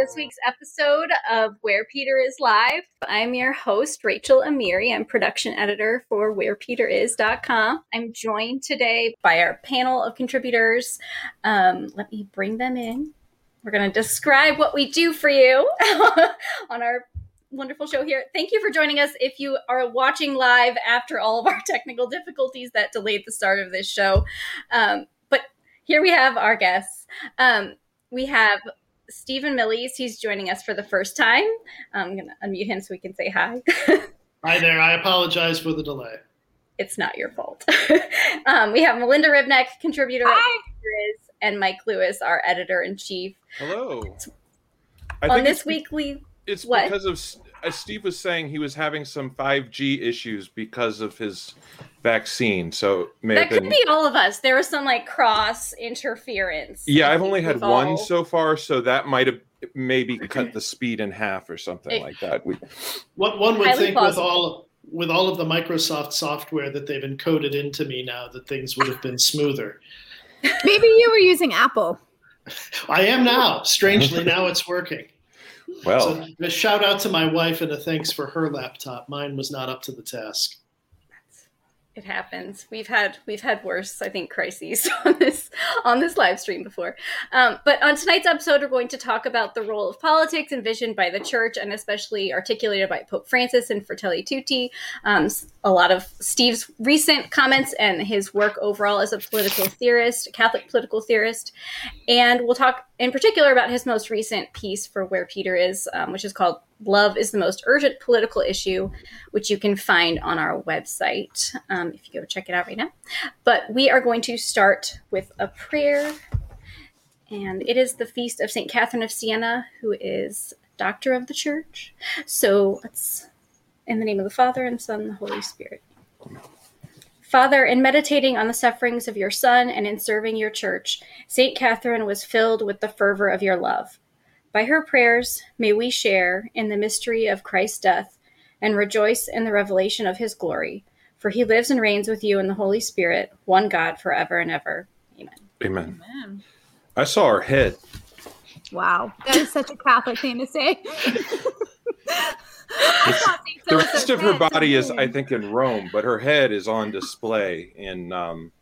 this week's episode of Where Peter Is Live. I'm your host, Rachel Amiri. I'm production editor for WherePeterIs.com. I'm joined today by our panel of contributors. Um, let me bring them in. We're going to describe what we do for you on our wonderful show here. Thank you for joining us. If you are watching live after all of our technical difficulties that delayed the start of this show, um, but here we have our guests. Um, we have Steven Millies. He's joining us for the first time. I'm going to unmute him so we can say hi. hi there. I apologize for the delay. It's not your fault. um, we have Melinda Ribneck, contributor and Mike Lewis, our editor in chief. Hello. I On this weekly. It's what? because of as Steve was saying, he was having some 5G issues because of his vaccine. So maybe that could be all of us. There was some like cross interference. Yeah, I've only had one so far, so that might have maybe cut the speed in half or something it, like that. We, what one would think plausible. with all with all of the Microsoft software that they've encoded into me now, that things would have been smoother. Maybe you were using Apple. I am now. Strangely, now it's working. Well, so a shout out to my wife and a thanks for her laptop. Mine was not up to the task it happens. We've had we've had worse, I think, crises on this on this live stream before. Um, but on tonight's episode, we're going to talk about the role of politics envisioned by the church, and especially articulated by Pope Francis and Fratelli Tutti. Um, a lot of Steve's recent comments and his work overall as a political theorist, Catholic political theorist, and we'll talk in particular about his most recent piece for Where Peter Is, um, which is called Love is the Most Urgent Political Issue, which you can find on our website um, if you go check it out right now. But we are going to start with a prayer. And it is the feast of St. Catherine of Siena, who is doctor of the church. So let's, in the name of the Father, and Son, and the Holy Spirit. Father, in meditating on the sufferings of your Son and in serving your church, St. Catherine was filled with the fervor of your love. By her prayers, may we share in the mystery of Christ's death and rejoice in the revelation of his glory. For he lives and reigns with you in the Holy Spirit, one God forever and ever. Amen. Amen. Amen. I saw her head. Wow. That is such a Catholic thing to say. the rest of her body is, I think, in Rome, but her head is on display in um,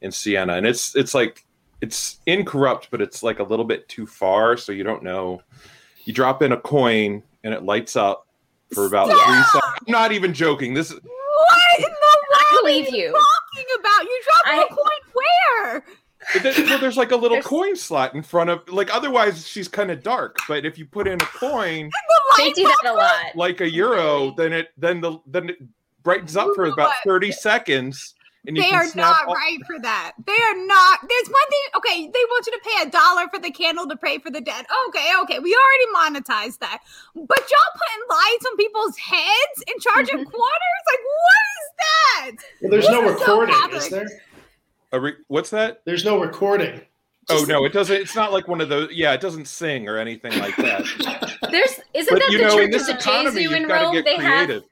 in Siena, and it's it's like it's incorrupt, but it's like a little bit too far, so you don't know. You drop in a coin, and it lights up for about Stop! three seconds. I'm not even joking. This is what in the world I believe you. you talking about? You dropped a coin where? well, there's like a little there's... coin slot in front of like otherwise she's kind of dark but if you put in a coin they do that a lot like a euro then it then the then it brightens up for about 30 seconds and they are not all- right for that. They are not. There's one thing. Okay, they want you to pay a dollar for the candle to pray for the dead. Okay, okay, we already monetized that. But y'all putting lights on people's heads and charging quarters? Like, what is that? Well, there's this no recording, so is there? Re- what's that? There's no recording. Oh no, it doesn't. It's not like one of those. Yeah, it doesn't sing or anything like that. There's isn't but, that the know, church of the Gesù in Rome? They creative. have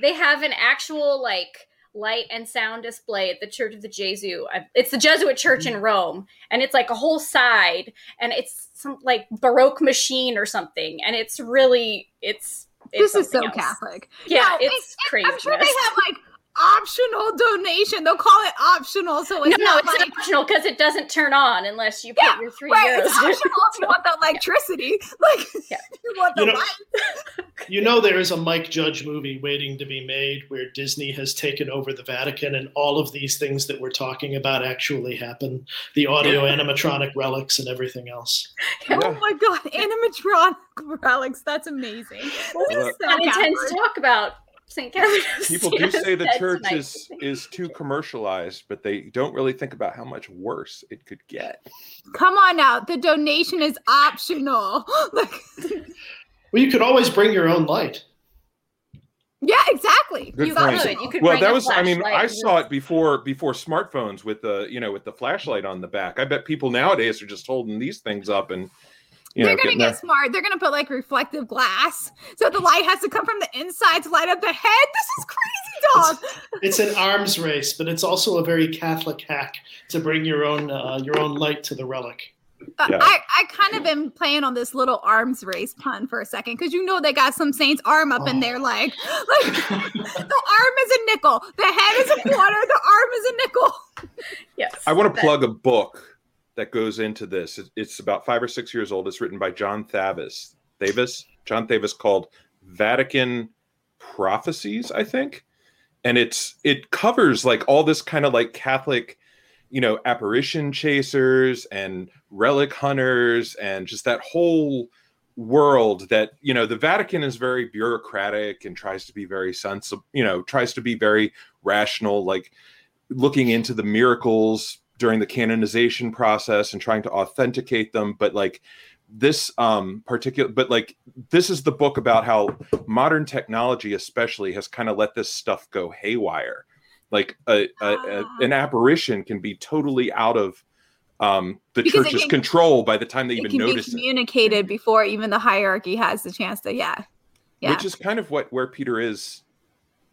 they have an actual like light and sound display at the Church of the Gesù. It's the Jesuit church in mm. Rome, and it's like a whole side, and it's some like Baroque machine or something, and it's really it's. it's this is so else. Catholic. Yeah, no, it's, it's crazy. I'm sure they have like optional donation. They'll call it optional, so it's no, no, it's like, optional because it doesn't turn on unless you put your three right, euros. It's optional if you want the electricity. Like yeah. you want the you know, light. you know, there is a Mike Judge movie waiting to be made where Disney has taken over the Vatican, and all of these things that we're talking about actually happen. The audio animatronic relics and everything else. Yeah. Oh my god, animatronic relics! That's amazing. Well, this is intense to talk about St. Catherine. People do say the church is is too commercialized, but they don't really think about how much worse it could get. Come on now, the donation is optional. well, you could always bring your own light. Yeah, exactly. Good you point. could. You could well, that was. I mean, I saw it before before smartphones with the you know with the flashlight on the back. I bet people nowadays are just holding these things up and you they're know, gonna get smart. They're gonna put like reflective glass, so the light has to come from the inside to light up the head. This is crazy, dog. It's, it's an arms race, but it's also a very Catholic hack to bring your own uh, your own light to the relic. Uh, yeah. I, I kind of been playing on this little arms race pun for a second because you know they got some saint's arm up oh. in there like like the arm is a nickel the head is a quarter the arm is a nickel yes i want to plug a book that goes into this. It's about five or six years old. It's written by john thavis thavis john thavis called vatican prophecies i think. And it's it covers like all this kind of like catholic you know apparition chasers and relic hunters and just that whole world that you know the vatican is very bureaucratic and tries to be very sensible you know tries to be very rational like looking into the miracles during the canonization process and trying to authenticate them but like this um particular but like this is the book about how modern technology especially has kind of let this stuff go haywire like a, a, a, ah. an apparition can be totally out of um, the because church's can, control by the time they even notice be communicated it. before even the hierarchy has the chance to yeah yeah which is kind of what where peter is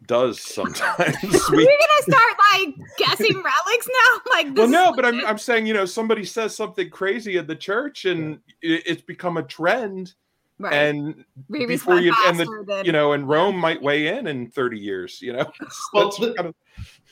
does sometimes. We, are gonna start like guessing relics now? Like well no but I'm, I'm saying you know somebody says something crazy in the church and it, it's become a trend Right. And before you and the than, you know, and Rome might weigh in in 30 years, you know. well, the, kind of...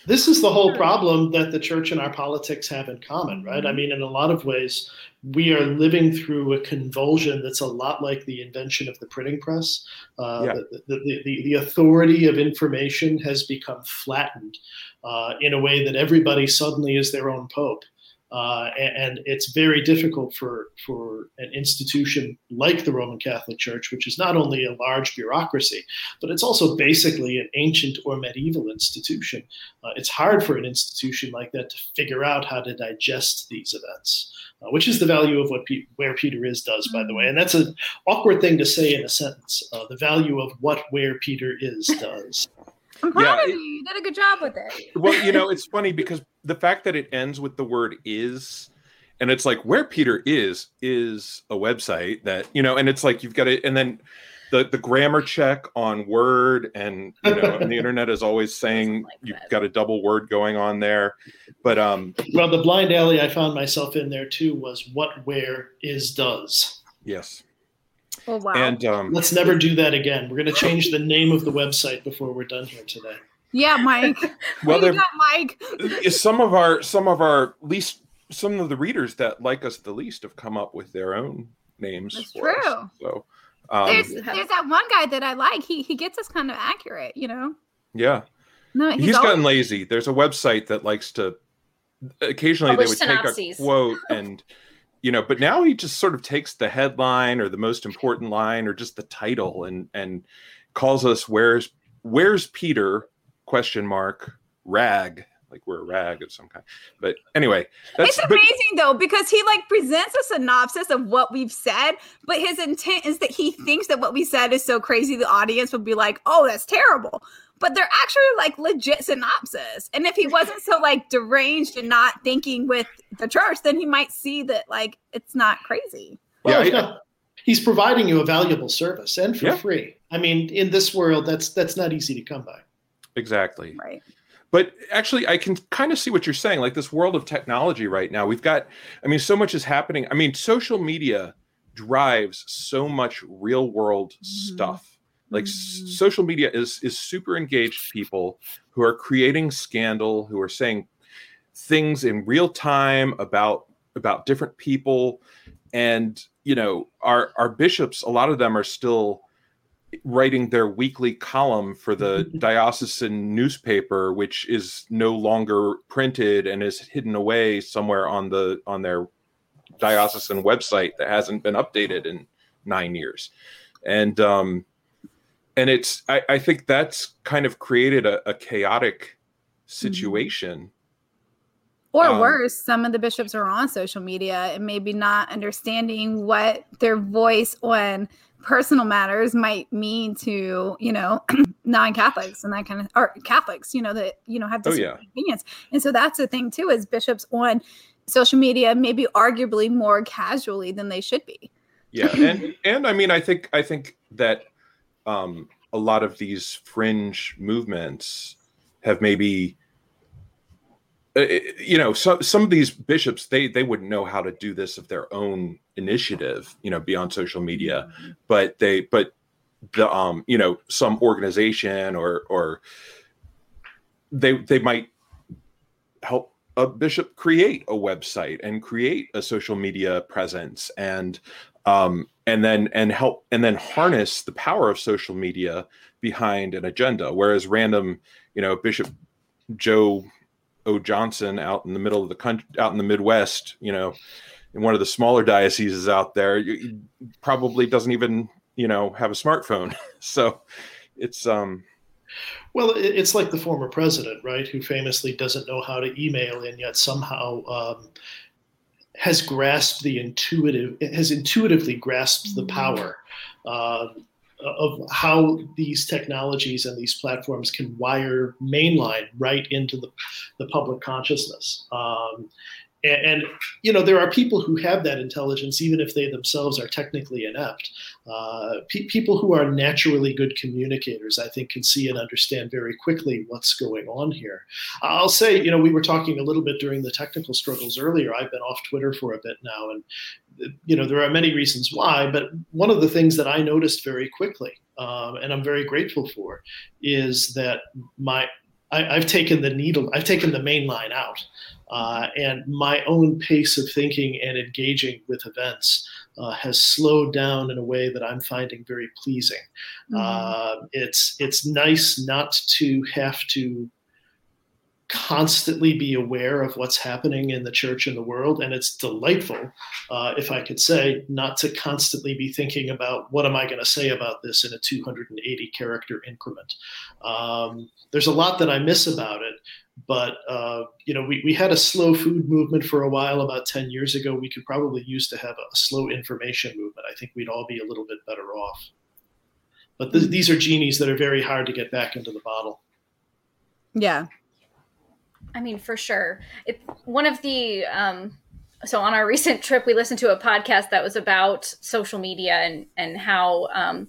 this is the whole problem that the church and our politics have in common, right? I mm-hmm. mean, in a lot of ways, we are living through a convulsion that's a lot like the invention of the printing press. Uh, yeah. the, the, the, the, authority of information has become flattened uh, in a way that everybody suddenly is their own pope. Uh, and, and, it's very difficult for, for an institution like the Roman Catholic Church, which is not only a large bureaucracy, but it's also basically an ancient or medieval institution. Uh, it's hard for an institution like that to figure out how to digest these events, uh, which is the value of what Pe- where Peter is does, by the way. And that's an awkward thing to say in a sentence. Uh, the value of what where Peter is does. I'm proud yeah, of you. You did a good job with it. Well, you know, it's funny because the fact that it ends with the word is and it's like where Peter is is a website that, you know, and it's like you've got it and then the, the grammar check on word and you know and the internet is always saying like you've that. got a double word going on there but um well the blind alley i found myself in there too was what where is does yes Oh wow! And um, let's never do that again. We're going to change the name of the website before we're done here today. Yeah, Mike. well, there, Mike. some of our some of our least some of the readers that like us the least have come up with their own names. That's true. Us. So um, there's there's that one guy that I like. He he gets us kind of accurate, you know. Yeah. No, he's, he's always... gotten lazy. There's a website that likes to occasionally they would synopses. take a quote and you know but now he just sort of takes the headline or the most important line or just the title and and calls us where's where's peter? question mark rag like we're a rag of some kind. But anyway that's it's amazing but, though because he like presents a synopsis of what we've said but his intent is that he thinks that what we said is so crazy the audience will be like oh that's terrible but they're actually like legit synopsis. And if he wasn't so like deranged and not thinking with the church, then he might see that like it's not crazy. Well, yeah, he's providing you a valuable service and for yeah. free. I mean, in this world, that's that's not easy to come by. Exactly. Right. But actually, I can kind of see what you're saying. Like this world of technology right now, we've got, I mean, so much is happening. I mean, social media drives so much real world mm-hmm. stuff like mm-hmm. social media is is super engaged people who are creating scandal who are saying things in real time about about different people and you know our our bishops a lot of them are still writing their weekly column for the diocesan newspaper which is no longer printed and is hidden away somewhere on the on their diocesan website that hasn't been updated in 9 years and um and it's I, I think that's kind of created a, a chaotic mm-hmm. situation or um, worse some of the bishops are on social media and maybe not understanding what their voice on personal matters might mean to you know non-catholics and that kind of or catholics you know that you know have different oh, yeah. opinions and so that's the thing too is bishops on social media maybe arguably more casually than they should be yeah and and i mean i think i think that um, a lot of these fringe movements have maybe uh, you know, so, some of these bishops they they wouldn't know how to do this of their own initiative, you know, beyond social media, mm-hmm. but they but the um you know some organization or or they they might help a bishop create a website and create a social media presence and um and then and help and then harness the power of social media behind an agenda. Whereas random you know bishop joe o. Johnson out in the middle of the country out in the midwest you know in one of the smaller dioceses out there you, probably doesn't even you know have a smartphone. So it's um well it's like the former president right who famously doesn't know how to email and yet somehow um, has grasped the intuitive has intuitively grasped the mm-hmm. power uh, of how these technologies and these platforms can wire mainline right into the, the public consciousness um, and, and, you know there are people who have that intelligence even if they themselves are technically inept. Uh, pe- people who are naturally good communicators i think can see and understand very quickly what's going on here. I'll say you know we were talking a little bit during the technical struggles earlier. I've been off twitter for a bit now and you know there are many reasons why but one of the things that i noticed very quickly um, and i'm very grateful for is that my I, have taken the needle, I've taken the main line out, uh, and my own pace of thinking and engaging with events uh, has slowed down in a way that I'm finding very pleasing. Mm-hmm. Uh, it's it's nice not to have to constantly be aware of what's happening in the church and the world. And it's delightful, uh, if I could say, not to constantly be thinking about what am I going to say about this in a 280 character increment. Um, there's a lot that I miss about it. But uh, you know, we, we had a slow food movement for a while about 10 years ago. We could probably use to have a slow information movement. I think we'd all be a little bit better off. But th- these are genies that are very hard to get back into the bottle. Yeah, I mean, for sure. It's one of the um, so on our recent trip, we listened to a podcast that was about social media and and how um,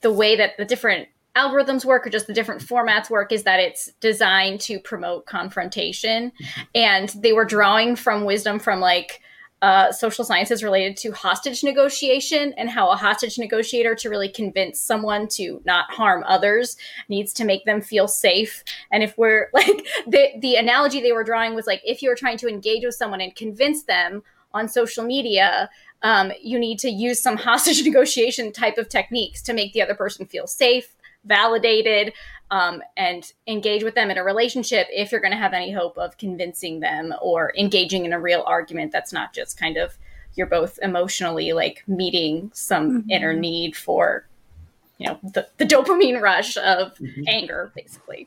the way that the different algorithms work or just the different formats work is that it's designed to promote confrontation, mm-hmm. and they were drawing from wisdom from like uh, social sciences related to hostage negotiation and how a hostage negotiator to really convince someone to not harm others needs to make them feel safe. And if we're like the the analogy they were drawing was like if you're trying to engage with someone and convince them on social media um, you need to use some hostage negotiation type of techniques to make the other person feel safe validated um, and engage with them in a relationship if you're going to have any hope of convincing them or engaging in a real argument that's not just kind of you're both emotionally like meeting some mm-hmm. inner need for you know the, the dopamine rush of mm-hmm. anger basically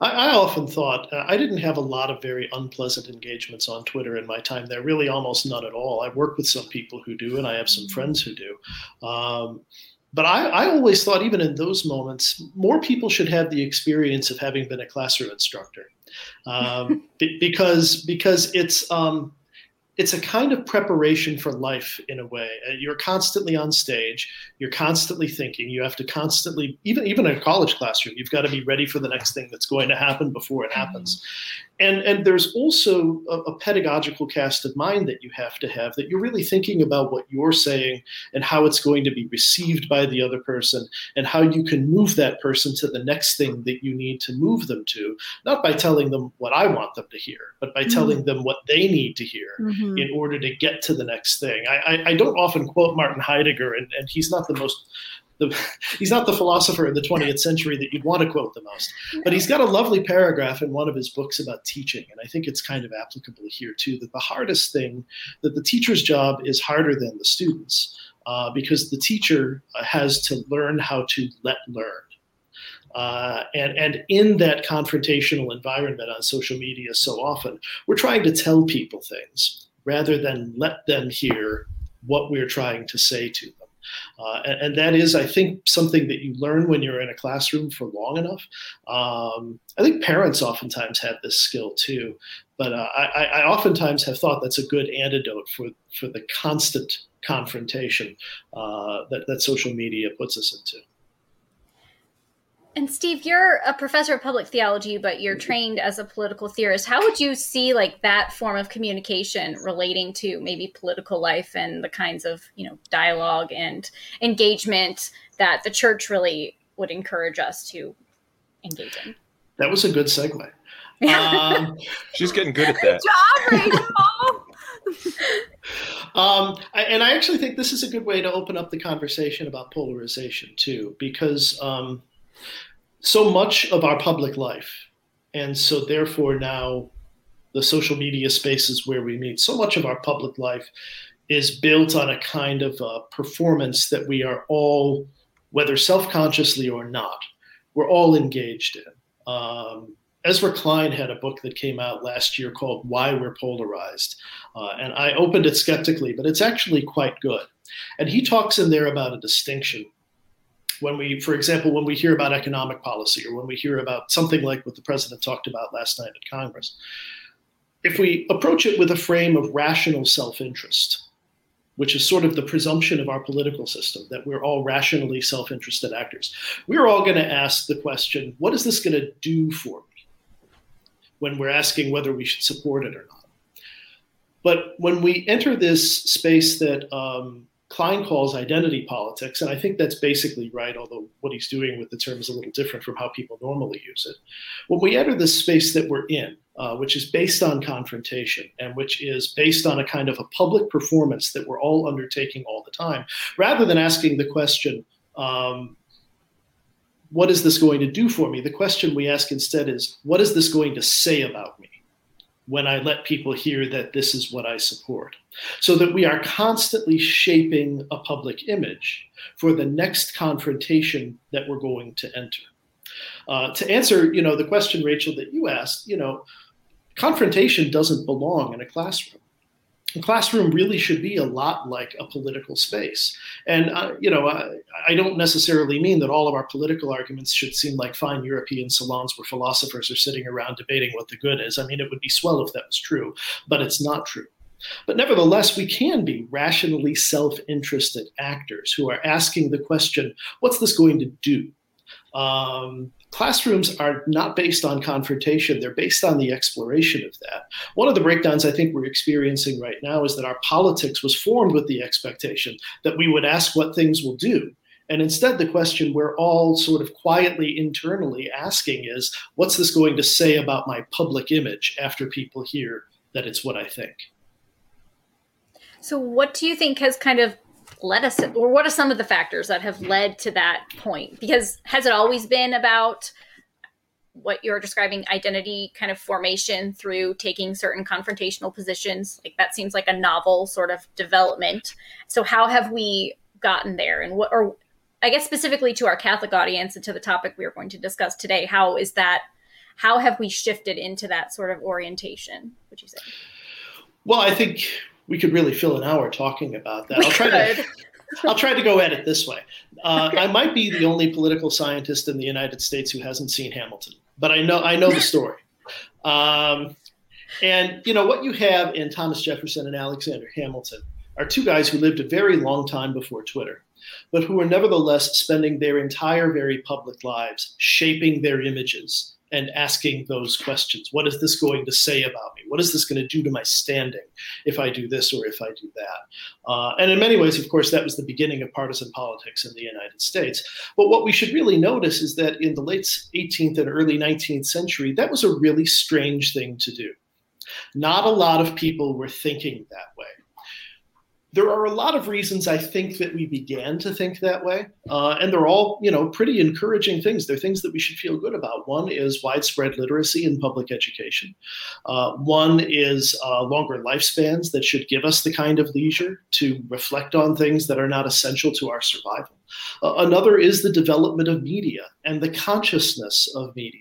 I, I often thought uh, I didn't have a lot of very unpleasant engagements on Twitter in my time there, really almost none at all. I work with some people who do, and I have some friends who do. Um, but I, I, always thought, even in those moments, more people should have the experience of having been a classroom instructor, um, because because it's um, it's a kind of preparation for life in a way. Uh, you're constantly on stage. You're constantly thinking. You have to constantly, even even in a college classroom, you've got to be ready for the next thing that's going to happen before it happens. And and there's also a, a pedagogical cast of mind that you have to have that you're really thinking about what you're saying and how it's going to be received by the other person and how you can move that person to the next thing that you need to move them to, not by telling them what I want them to hear, but by mm-hmm. telling them what they need to hear. Mm-hmm in order to get to the next thing. I, I, I, don't often quote Martin Heidegger, and, and he's not the most. The, he's not the philosopher of the 20th century that you'd want to quote the most, but he's got a lovely paragraph in one of his books about teaching, and I think it's kind of applicable here too. That the hardest thing, that the teacher's job is harder than the students, uh, because the teacher has to learn how to let learn. Uh, and, and in that confrontational environment on social media so often, we're trying to tell people things rather than let them hear what we're trying to say to them. Uh, and, and, that is, I think, something that you learn when you're in a classroom for long enough. Um, I think parents oftentimes have this skill too, but uh, I, I, oftentimes have thought that's a good antidote for, for the constant confrontation uh, that, that social media puts us into. And Steve, you're a professor of public theology, but you're trained as a political theorist. How would you see like that form of communication relating to maybe political life and the kinds of, you know, dialogue and engagement that the church really would encourage us to engage in? That was a good segue. Um, She's getting good at that. Good job, Rachel. um, I, and I actually think this is a good way to open up the conversation about polarization too, because um, so much of our public life, and so therefore now the social media spaces where we meet, so much of our public life is built on a kind of uh, performance that we are all, whether self-consciously or not, we're all engaged in. Um, Ezra Klein had a book that came out last year called Why We're Polarized. Uh, and I opened it skeptically, but it's actually quite good. And he talks in there about a distinction. When we, for example, when we hear about economic policy or when we hear about something like what the president talked about last night at Congress, if we approach it with a frame of rational self interest, which is sort of the presumption of our political system that we're all rationally self interested actors, we're all going to ask the question what is this going to do for me? when we're asking whether we should support it or not. But when we enter this space that um, Klein calls identity politics, and I think that's basically right, although what he's doing with the term is a little different from how people normally use it. When we enter this space that we're in, uh, which is based on confrontation and which is based on a kind of a public performance that we're all undertaking all the time, rather than asking the question, um, what is this going to do for me? The question we ask instead is, what is this going to say about me when I let people hear that this is what I support? So that we are constantly shaping a public image for the next confrontation that we're going to enter. Uh, to answer, you know, the question, Rachel, that you asked, you know, confrontation doesn't belong in a classroom the classroom really should be a lot like a political space. And, uh, you know, I, I, don't necessarily mean that all of our political arguments should seem like fine European salons where philosophers are sitting around debating what the good is. I mean, it would be swell if that was true, but it's not true. But nevertheless, we can be rationally self interested actors who are asking the question what's this going to do? Um, classrooms are not based on confrontation, they're based on the exploration of that. One of the breakdowns I think we're experiencing right now is that our politics was formed with the expectation that we would ask what things will do. And instead, the question we're all sort of quietly internally asking is what's this going to say about my public image after people hear that it's what I think? So, what do you think has kind of led us or what are some of the factors that have led to that point? Because has it always been about what you're describing identity kind of formation through taking certain confrontational positions? Like that seems like a novel sort of development. So how have we gotten there? And what or i guess specifically to our catholic audience and to the topic we are going to discuss today how is that how have we shifted into that sort of orientation would you say? Well i think we could really fill an hour talking about that. We I'll try could. to. I'll try to go at it this way. Uh, I might be the only political scientist in the United States who hasn't seen Hamilton, but I know I know the story. Um, and you know what you have in Thomas Jefferson and Alexander Hamilton are two guys who lived a very long time before Twitter, but who are nevertheless spending their entire very public lives shaping their images and asking those questions. What is this going to say about me? What is this going to do to my standing if I do this or if I do that? Uh, and in many ways, of course, that was the beginning of partisan politics in the United States. But what we should really notice is that in the late 18th and early 19th century, that was a really strange thing to do. Not a lot of people were thinking that way there are a lot of reasons I think that we began to think that way, uh, and they're all, you know, pretty encouraging things. They're things that we should feel good about. One is widespread literacy in public education. Uh, one is uh, longer lifespans that should give us the kind of leisure to reflect on things that are not essential to our survival. Uh, another is the development of media and the consciousness of media.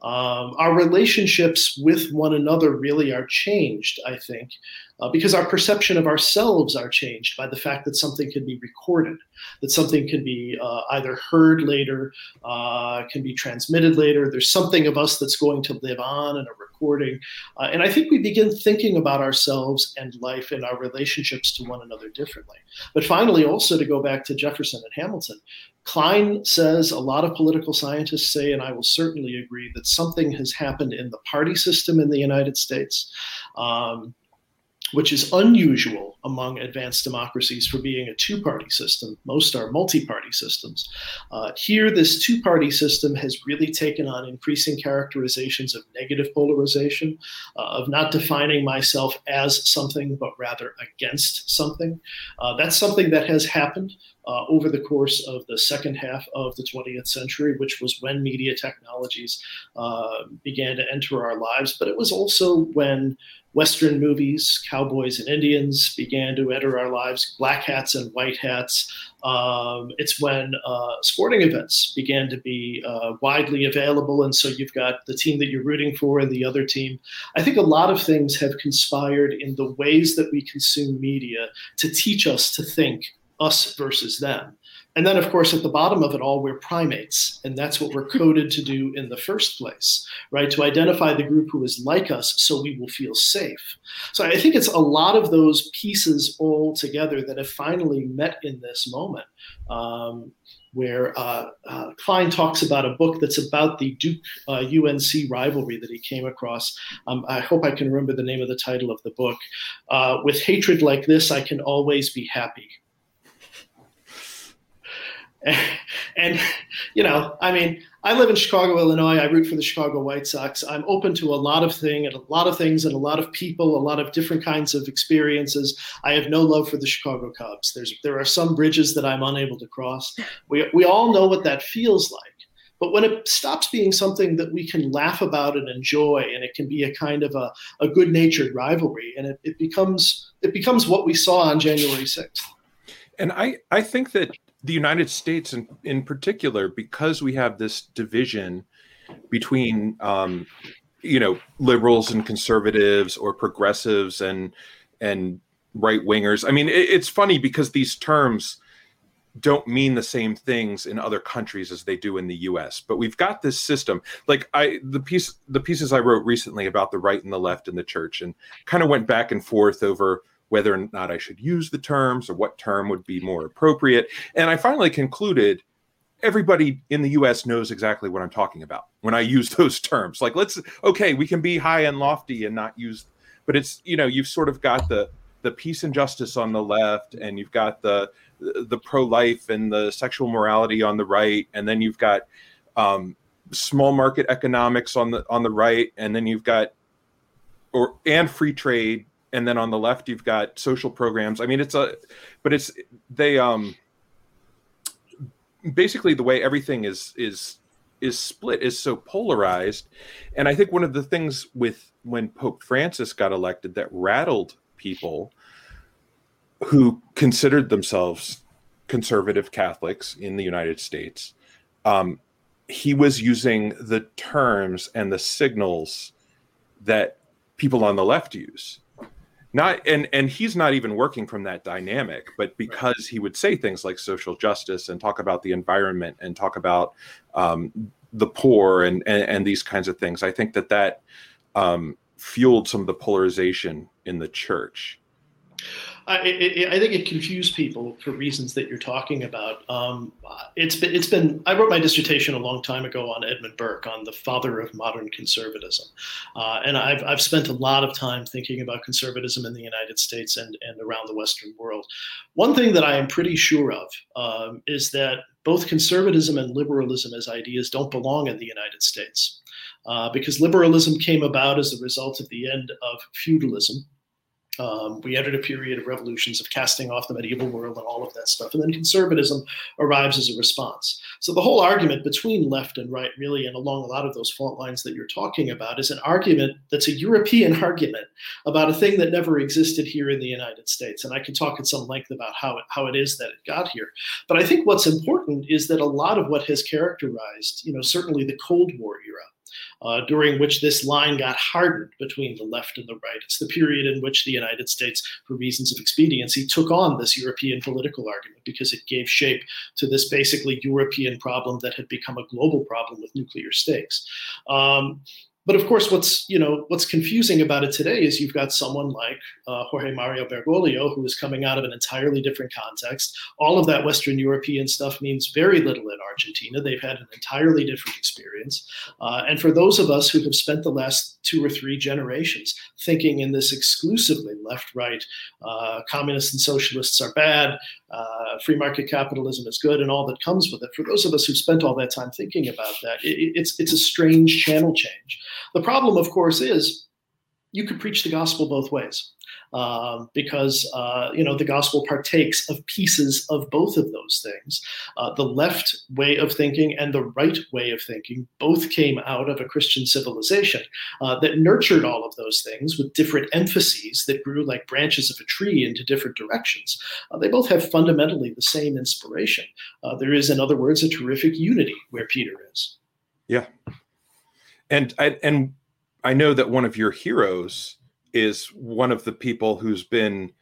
Um, our relationships with one another really are changed, I think, uh, because our perception of ourselves are changed by the fact that something can be recorded, that something can be uh, either heard later, uh, can be transmitted later. There's something of us that's going to live on in a recording. Uh, and I think we begin thinking about ourselves and life and our relationships to one another differently. But finally, also to go back to Jefferson and Hamilton, Klein says, a lot of political scientists say, and I will certainly agree, that something has happened in the party system in the United States. Um, which is unusual among advanced democracies for being a two party system. Most are multi party systems. Uh, here, this two party system has really taken on increasing characterizations of negative polarization, uh, of not defining myself as something, but rather against something. Uh, that's something that has happened. Uh, over the course of the second half of the 20th century, which was when media technologies uh, began to enter our lives, but it was also when Western movies, cowboys and Indians began to enter our lives, black hats and white hats. Um, it's when uh, sporting events began to be uh, widely available. And so you've got the team that you're rooting for and the other team. I think a lot of things have conspired in the ways that we consume media to teach us to think us versus them. And then, of course, at the bottom of it all, we're primates. And that's what we're coded to do in the first place, right? To identify the group who is like us so we will feel safe. So I think it's a lot of those pieces all together that have finally met in this moment. Um, where uh, uh, Klein talks about a book that's about the Duke uh, UNC rivalry that he came across. Um, I hope I can remember the name of the title of the book. Uh, With hatred like this, I can always be happy. and you know, I mean, I live in Chicago, Illinois. I root for the Chicago White Sox. I'm open to a lot of thing and a lot of things and a lot of people, a lot of different kinds of experiences. I have no love for the Chicago Cubs. There's there are some bridges that I'm unable to cross. We we all know what that feels like. But when it stops being something that we can laugh about and enjoy, and it can be a kind of a, a good-natured rivalry, and it, it becomes it becomes what we saw on January 6th. And I, I think that the United States, in, in particular, because we have this division between, um, you know, liberals and conservatives, or progressives and and right wingers. I mean, it, it's funny because these terms don't mean the same things in other countries as they do in the US. But we've got this system. Like I the piece the pieces I wrote recently about the right and the left in the church and kind of went back and forth over whether or not I should use the terms or what term would be more appropriate. And I finally concluded everybody in the US knows exactly what I'm talking about when I use those terms. Like, let's, okay, we can be high and lofty and not use, but it's, you know, you've sort of got the, the peace and justice on the left, and you've got the, the pro life and the sexual morality on the right. And then you've got, um, small market economics on the on the right and then you've got or and free trade and then on the left you've got social programs. I mean it's a but it's they um basically the way everything is is is split is so polarized. And i think one of the things with when pope francis got elected that rattled people who considered themselves conservative catholics in the united states um, he was using the terms and the signals that people on the left use not and and he's not even working from that dynamic but because he would say things like social justice and talk about the environment and talk about um, the poor and, and, and these kinds of things i think that that um, fueled some of the polarization in the church I, I think it confused people for reasons that you're talking about. Um, it's been, it's been. I wrote my dissertation a long time ago on Edmund Burke, on the father of modern conservatism, uh, and I've I've spent a lot of time thinking about conservatism in the United States and and around the Western world. One thing that I am pretty sure of um, is that both conservatism and liberalism as ideas don't belong in the United States. Uh, because liberalism came about as a result of the end of feudalism um, we entered a period of revolutions, of casting off the medieval world and all of that stuff. And then conservatism arrives as a response. So the whole argument between left and right, really, and along a lot of those fault lines that you're talking about, is an argument that's a European argument about a thing that never existed here in the United States. And I can talk at some length about how it, how it is that it got here. But I think what's important is that a lot of what has characterized, you know, certainly the Cold War era, uh, during which this line got hardened between the left and the right. It's the period in which the United States, for reasons of expediency, took on this European political argument because it gave shape to this basically European problem that had become a global problem with nuclear stakes. Um, but of course, what's you know what's confusing about it today is you've got someone like uh, Jorge Mario Bergoglio who is coming out of an entirely different context. All of that Western European stuff means very little in Argentina. They've had an entirely different experience, uh, and for those of us who have spent the last two or three generations thinking in this exclusively left-right, uh, communists and socialists are bad, uh, free market capitalism is good, and all that comes with it. For those of us who've spent all that time thinking about that, it, it's it's a strange channel change. The problem, of course, is you could preach the gospel both ways. Um, because uh, you know the gospel partakes of pieces of both of those things. Uh, the left way of thinking and the right way of thinking both came out of a Christian civilization uh, that nurtured all of those things with different emphases that grew like branches of a tree into different directions. Uh, they both have fundamentally the same inspiration. Uh, there is, in other words, a terrific unity where Peter is. Yeah, and I and I know that one of your heroes is one of the people who's been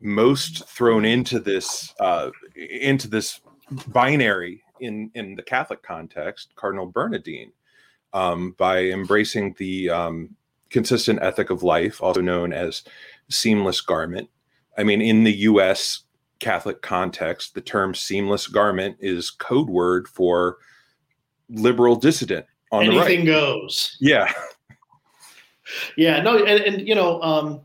most thrown into this uh, into this binary in in the Catholic context, Cardinal Bernardin, um, by embracing the um, consistent ethic of life, also known as seamless garment. I mean, in the U.S. Catholic context, the term seamless garment is code word for liberal dissident on Anything the right. goes. Yeah. Yeah, no, and, and you know, um,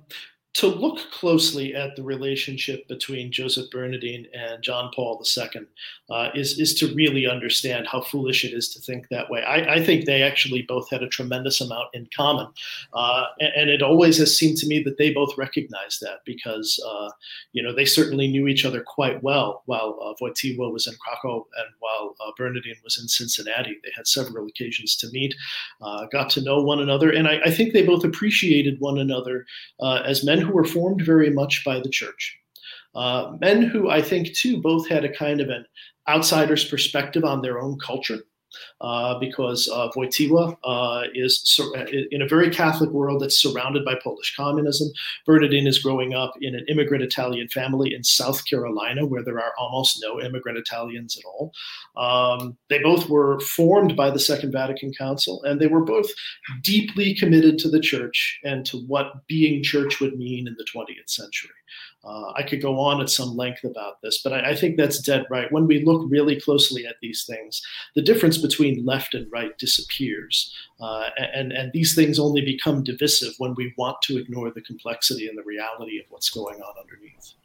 to look closely at the relationship between Joseph Bernardin and John Paul II uh, is is to really understand how foolish it is to think that way. I, I think they actually both had a tremendous amount in common, uh, and, and, it always has seemed to me that they both recognized that because uh, you know they certainly knew each other quite well while uh, Wojtyła was in Krakow and while uh, Bernardin was in Cincinnati. They had several occasions to meet, uh, got to know one another, and I, I, think they both appreciated one another as men who were formed very much by the church. Uh, men who I think too both had a kind of an outsider's perspective on their own culture. Uh, because uh, uh, is sur- in a very Catholic world that's surrounded by Polish communism. Bernardin is growing up in an immigrant Italian family in South Carolina, where there are almost no immigrant Italians at all. Um, they both were formed by the Second Vatican Council, and they were both deeply committed to the church and to what being church would mean in the 20th century. Uh, I could go on at some length about this, but I, I, think that's dead right. When we look really closely at these things, the difference between left and right disappears. Uh, and, and these things only become divisive when we want to ignore the complexity and the reality of what's going on underneath.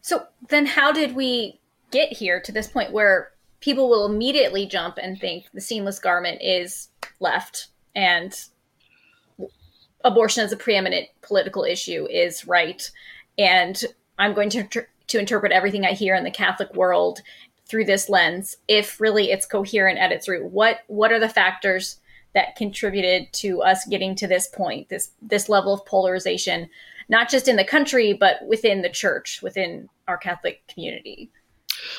So, then how did we get here to this point where people will immediately jump and think the seamless garment is left and abortion as a preeminent political issue is right, and I'm going to to interpret everything I hear in the Catholic world through this lens. If really it's coherent at its root, what what are the factors that contributed to us getting to this point, this this level of polarization, not just in the country but within the church, within our Catholic community?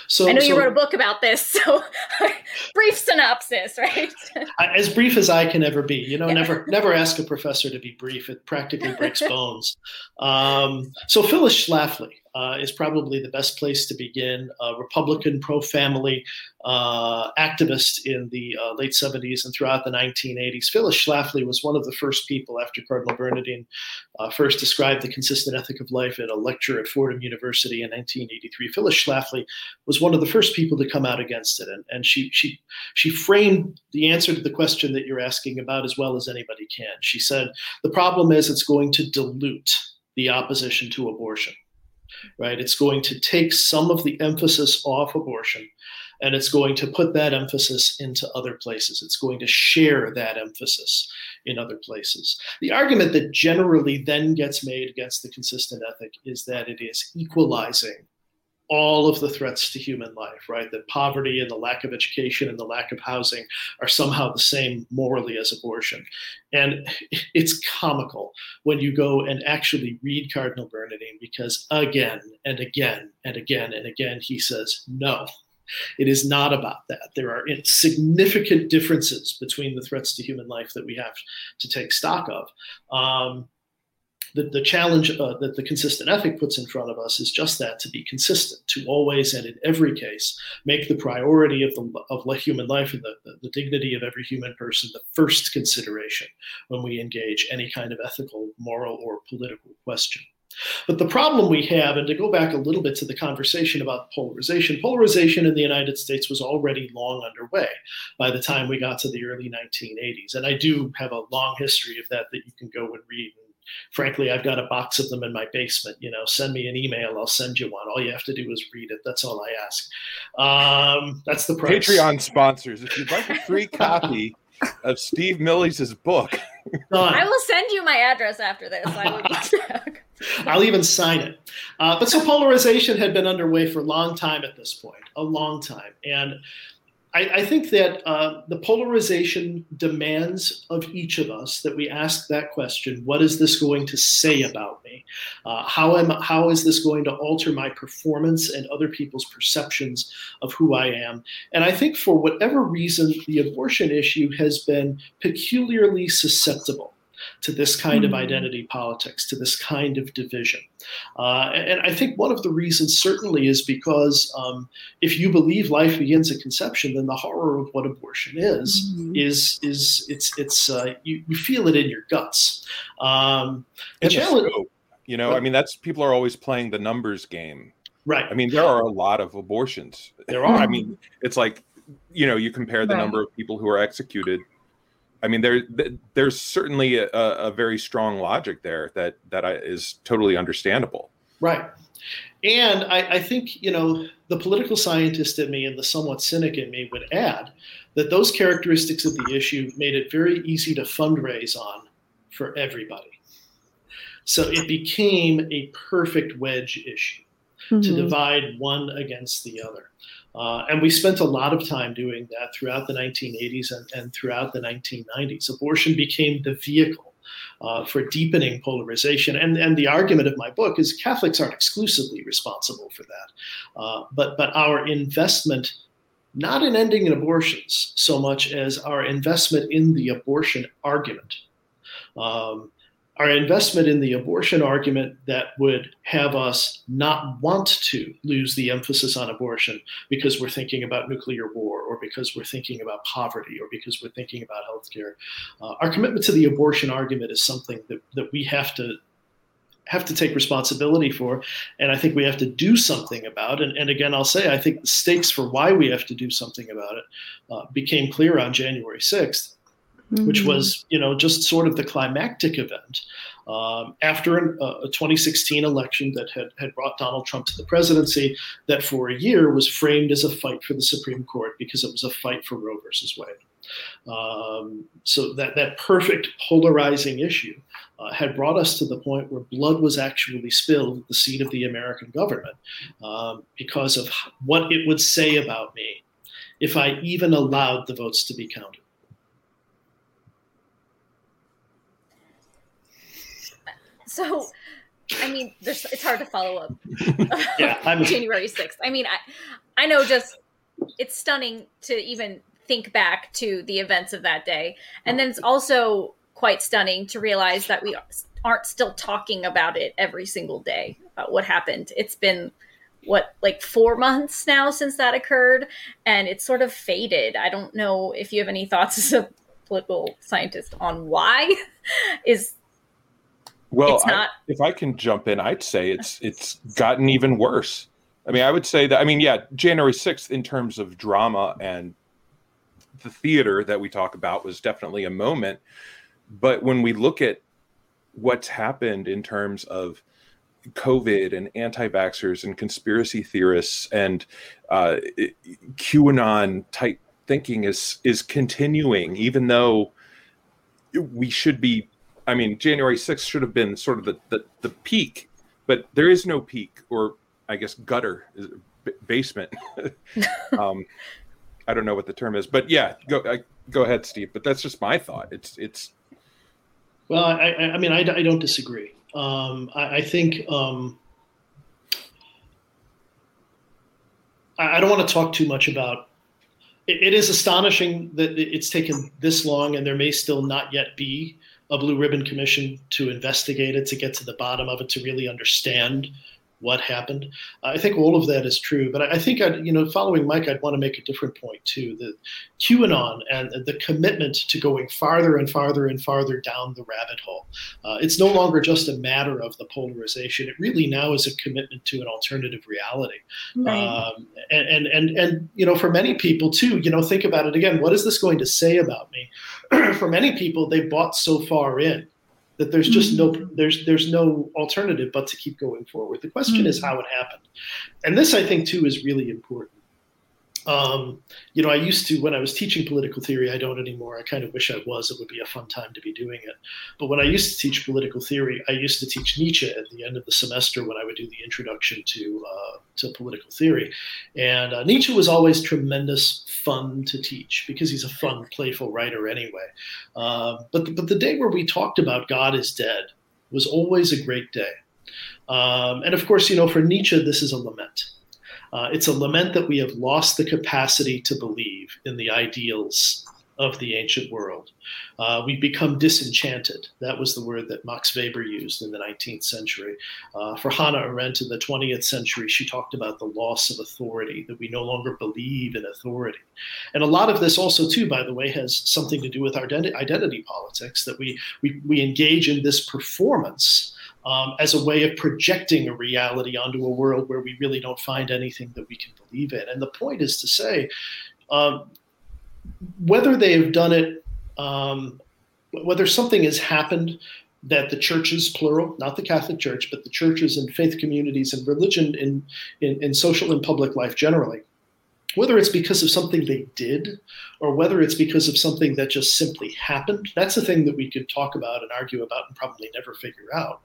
So I know so, you wrote a book about this, so brief synopsis, right? as brief as I can ever be. You know, yeah. never never ask a professor to be brief; it practically breaks bones. Um, so Phyllis Schlafly uh, is probably the best place to begin. A Republican pro-family uh, activist in the uh, late 70s and throughout the 1980s. Phyllis Schlafly was one of the first people after Cardinal Bernardin uh, first described the consistent ethic of life at a lecture at Fordham University in 1983. Phyllis Schlafly was one of the first people to come out against it, and, and she she she framed the answer to the question that you're asking about as well as anybody can. She said the problem is it's going to dilute the opposition to abortion right? It's going to take some of the emphasis off abortion and it's going to put that emphasis into other places. It's going to share that emphasis in other places. The argument that generally then gets made against the consistent ethic is that it is equalizing all of the threats to human life, right? That poverty and the lack of education and the lack of housing are somehow the same morally as abortion. And it's comical when you go and actually read Cardinal Bernardin because again and again and again and again he says, no, it is not about that. There are significant differences between the threats to human life that we have to take stock of. Um, the, the challenge uh, that the consistent ethic puts in front of us is just that to be consistent, to always and in every case make the priority of the of human life and the, the, the dignity of every human person the first consideration when we engage any kind of ethical, moral, or political question. But the problem we have, and to go back a little bit to the conversation about polarization, polarization in the United States was already long underway by the time we got to the early 1980s. And I do have a long history of that that you can go and read frankly, I've got a box of them in my basement. You know, send me an email, I'll send you one. All you have to do is read it. That's all I ask. Um, that's the price. Patreon sponsors. If you'd like a free copy of Steve Millies' book, I will send you my address after this. I will I'll even sign it. Uh, but so polarization had been underway for a long time at this point, a long time, and I, I think that uh, the polarization demands of each of us that we ask that question: What is this going to say about me? Uh, how am how is this going to alter my performance and other people's perceptions of who I am? And I think for whatever reason, the abortion issue has been peculiarly susceptible to this kind mm-hmm. of identity politics, to this kind of division. Uh, and I think one of the reasons certainly is because um, if you believe life begins at conception, then the horror of what abortion is mm-hmm. is is it's it's uh, you, you feel it in your guts. Um, the challenge, you know, but, I mean, that's people are always playing the numbers game. Right. I mean, there are a lot of abortions. There are. I mean, it's like, you know, you compare the right. number of people who are executed I mean, there there's certainly a, a, very strong logic there that that is totally understandable. Right, and I, I, think you know the political scientist in me and the somewhat cynic in me would add that those characteristics of the issue made it very easy to fundraise on for everybody. So it became a perfect wedge issue mm-hmm. to divide one against the other. Uh, and we spent a lot of time doing that throughout the 1980s and, and throughout the 1990s. Abortion became the vehicle uh, for deepening polarization. And, and the argument of my book is Catholics aren't exclusively responsible for that, uh, but, but our investment, not in ending abortions so much as our investment in the abortion argument. Um, our investment in the abortion argument that would have us not want to lose the emphasis on abortion because we're thinking about nuclear war or because we're thinking about poverty or because we're thinking about healthcare. Uh, our commitment to the abortion argument is something that, that we have to have to take responsibility for and i think we have to do something about and, and again i'll say i think the stakes for why we have to do something about it uh, became clear on january 6th mm-hmm. which was you know just sort of the climactic event um, after an, uh, a 2016 election that had, had brought Donald Trump to the presidency, that for a year was framed as a fight for the Supreme Court because it was a fight for Roe versus Wade. Um, so that that perfect polarizing issue uh, had brought us to the point where blood was actually spilled at the seat of the American government um, because of what it would say about me if I even allowed the votes to be counted. So, I mean, there's, it's hard to follow up. yeah, I'm January 6th. I mean, I, I know just it's stunning to even think back to the events of that day. And then it's also quite stunning to realize that we aren't still talking about it every single day about what happened. It's been what like 4 months now since that occurred and it's sort of faded. I don't know if you have any thoughts as a political scientist on why is well. I, if I can jump in, I'd say it's it's gotten even worse. I mean, I would say that. I mean, yeah, January sixth, in terms of drama and the theater that we talk about, was definitely a moment. But when we look at what's happened in terms of COVID and anti-vaxxers and conspiracy theorists and uh, QAnon type thinking is is continuing, even though we should be I mean, January 6th should have been sort of the, the, the peak, but there is no peak, or I guess gutter, basement. um, I don't know what the term is, but yeah, go I, go ahead, Steve. But that's just my thought. It's it's. Well, I, I mean, I, I don't disagree. Um, I, I think um, I, I don't want to talk too much about. It, it is astonishing that it's taken this long, and there may still not yet be a blue ribbon commission to investigate it, to get to the bottom of it, to really understand what happened. I think all of that is true, but I think I'd, you know, following Mike, I'd want to make a different point too. The QAnon and the commitment to going farther and farther and farther down the rabbit hole. Uh, it's no longer just a matter of the polarization. It really now is a commitment to an alternative reality. Right. Um, and, and and and you know, for many people too, you know, think about it again. What is this going to say about me? for many people, they bought so far in that there's just no mm-hmm. there's there's no alternative but to keep going forward. The question mm-hmm. is how it happened, and this I think too is really important. Um, you know, I used to when I was teaching political theory. I don't anymore. I kind of wish I was. It would be a fun time to be doing it. But when I used to teach political theory, I used to teach Nietzsche at the end of the semester when I would do the introduction to uh, to political theory. And uh, Nietzsche was always tremendous fun to teach because he's a fun, playful writer anyway. Uh, but the, but the day where we talked about God is dead was always a great day. Um, and of course, you know, for Nietzsche, this is a lament. Uh, it's a lament that we have lost the capacity to believe in the ideals of the ancient world. Uh, we've become disenchanted. That was the word that Max Weber used in the 19th century. Uh, for Hannah Arendt in the 20th century, she talked about the loss of authority, that we no longer believe in authority. And a lot of this also, too, by the way, has something to do with our identity, identity politics, that we, we, we engage in this performance um, as a way of projecting a reality onto a world where we really don't find anything that we can believe in. And the point is to say, um, whether they have done it, um, whether something has happened that the churches, plural, not the Catholic Church, but the churches and faith communities and religion in, in, in social and public life generally, whether it's because of something they did or whether it's because of something that just simply happened, that's a thing that we could talk about and argue about and probably never figure out.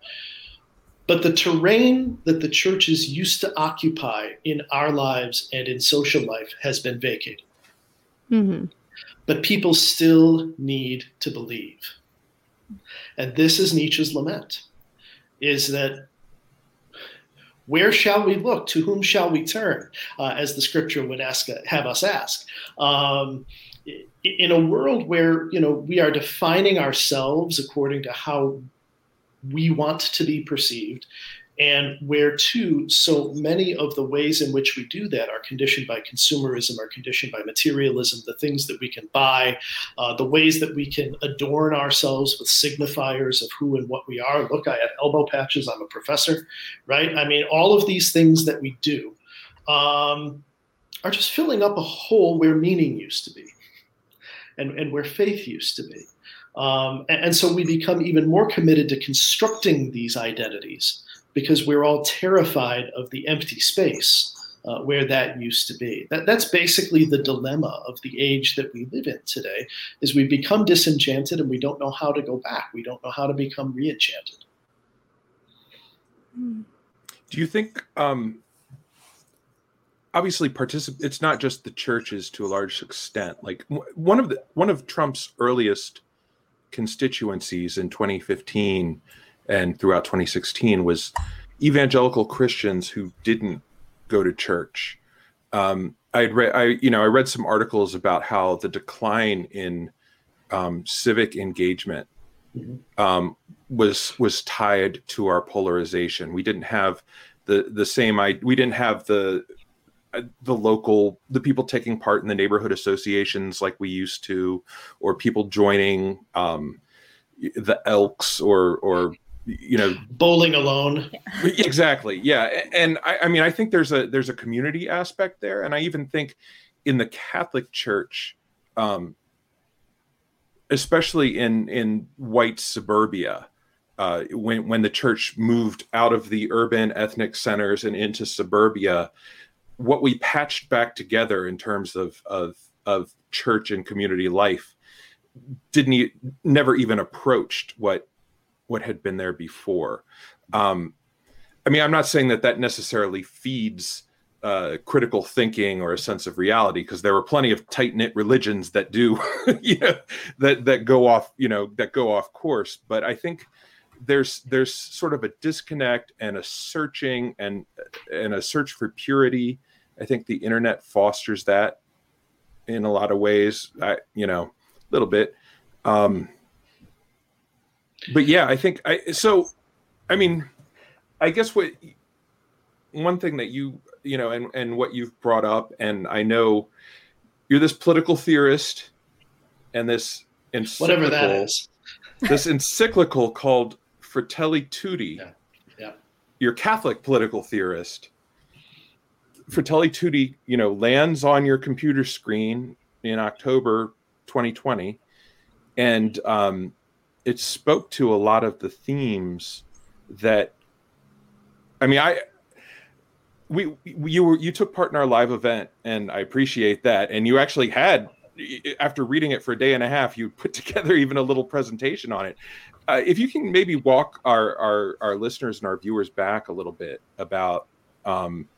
But the terrain that the churches used to occupy in our lives and in social life has been vacated. Mm-hmm. But people still need to believe. And this is Nietzsche's lament is that where shall we look? To whom shall we turn? Uh, as the scripture would ask, have us ask. Um, in a world where you know we are defining ourselves according to how we want to be perceived and where too so many of the ways in which we do that are conditioned by consumerism are conditioned by materialism the things that we can buy uh, the ways that we can adorn ourselves with signifiers of who and what we are. Look i have elbow patches i'm a professor right? I mean all of these things that we do um, are just filling up a hole where meaning used to be and, and where faith used to be. Um, and, and so we become even more committed to constructing these identities because we're all terrified of the empty space uh, where that used to be. That, that's basically the dilemma of the age that we live in today is we become disenchanted and we don't know how to go back. We don't know how to become reenchanted. Do you think um, obviously particip- it's not just the churches to a large extent. Like one of the one of Trump's earliest constituencies in 2015 and throughout 2016 was evangelical Christians who didn't go to church. Um, I'd read, I you know, I read some articles about how the decline in um, civic engagement mm-hmm. um, was was tied to our polarization. We didn't have the the same. I we didn't have the uh, the local the people taking part in the neighborhood associations like we used to, or people joining um, the Elks or or you know bowling alone. Exactly. Yeah. And I, I, mean i think there's a there's a community aspect there. And i even think in the catholic church um especially in in white suburbia uh, when when the church moved out of the urban ethnic centers and into suburbia what we patched back together in terms of of of church and community life didn't never even approached what what had been there before. Um, I mean, I'm not saying that that necessarily feeds uh, critical thinking or a sense of reality, because there were plenty of tight knit religions that do, you know, that that go off, you know, that go off course. But I think there's there's sort of a disconnect and a searching and and a search for purity. I think the internet fosters that in a lot of ways. I, you know, a little bit. Um, but yeah, I think I so. I mean, I guess what one thing that you you know and and what you've brought up, and I know you're this political theorist, and this and whatever that is, this encyclical called Fratelli Tutti. Yeah. yeah. You're Catholic political theorist. Fratelli Tutti, you know, lands on your computer screen in October 2020, and um, it spoke to a lot of the themes that I mean, I we you were you took part in our live event, and I appreciate that. And you actually had, after reading it for a day and a half, you put together even a little presentation on it. Uh, if you can maybe walk our, our our listeners and our viewers back a little bit about um,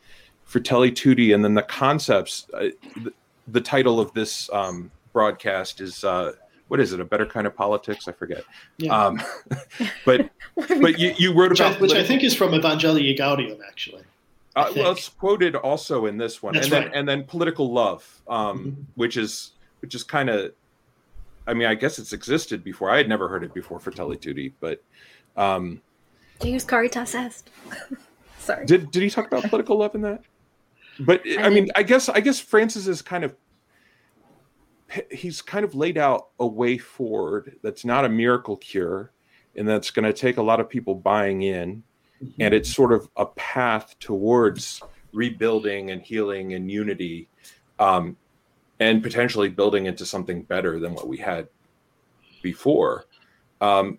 Fratelli Tutti, and then the concepts. Uh, the, the, title of this um, broadcast is. Uh, what is it? A better kind of politics? I forget. Yeah. Um, but but you, you wrote which about I, which I think is from Evangelii Gaudium, actually. Uh, well, it's quoted also in this one, That's and then right. and then political love, um, Mhm. which is which is kind of. I mean, I guess it's existed before. I had never heard it before for Tutti, but um, Deus Caritas Est. Sorry. did did he talk about political love in that? But I, I mean, think- I guess I guess Francis is kind of he's kind of laid out a way forward that's not a miracle cure, and that's going to take a lot of people buying in, and it's sort of a path towards rebuilding and healing and unity, um, and potentially building into something better than what we had before. Um,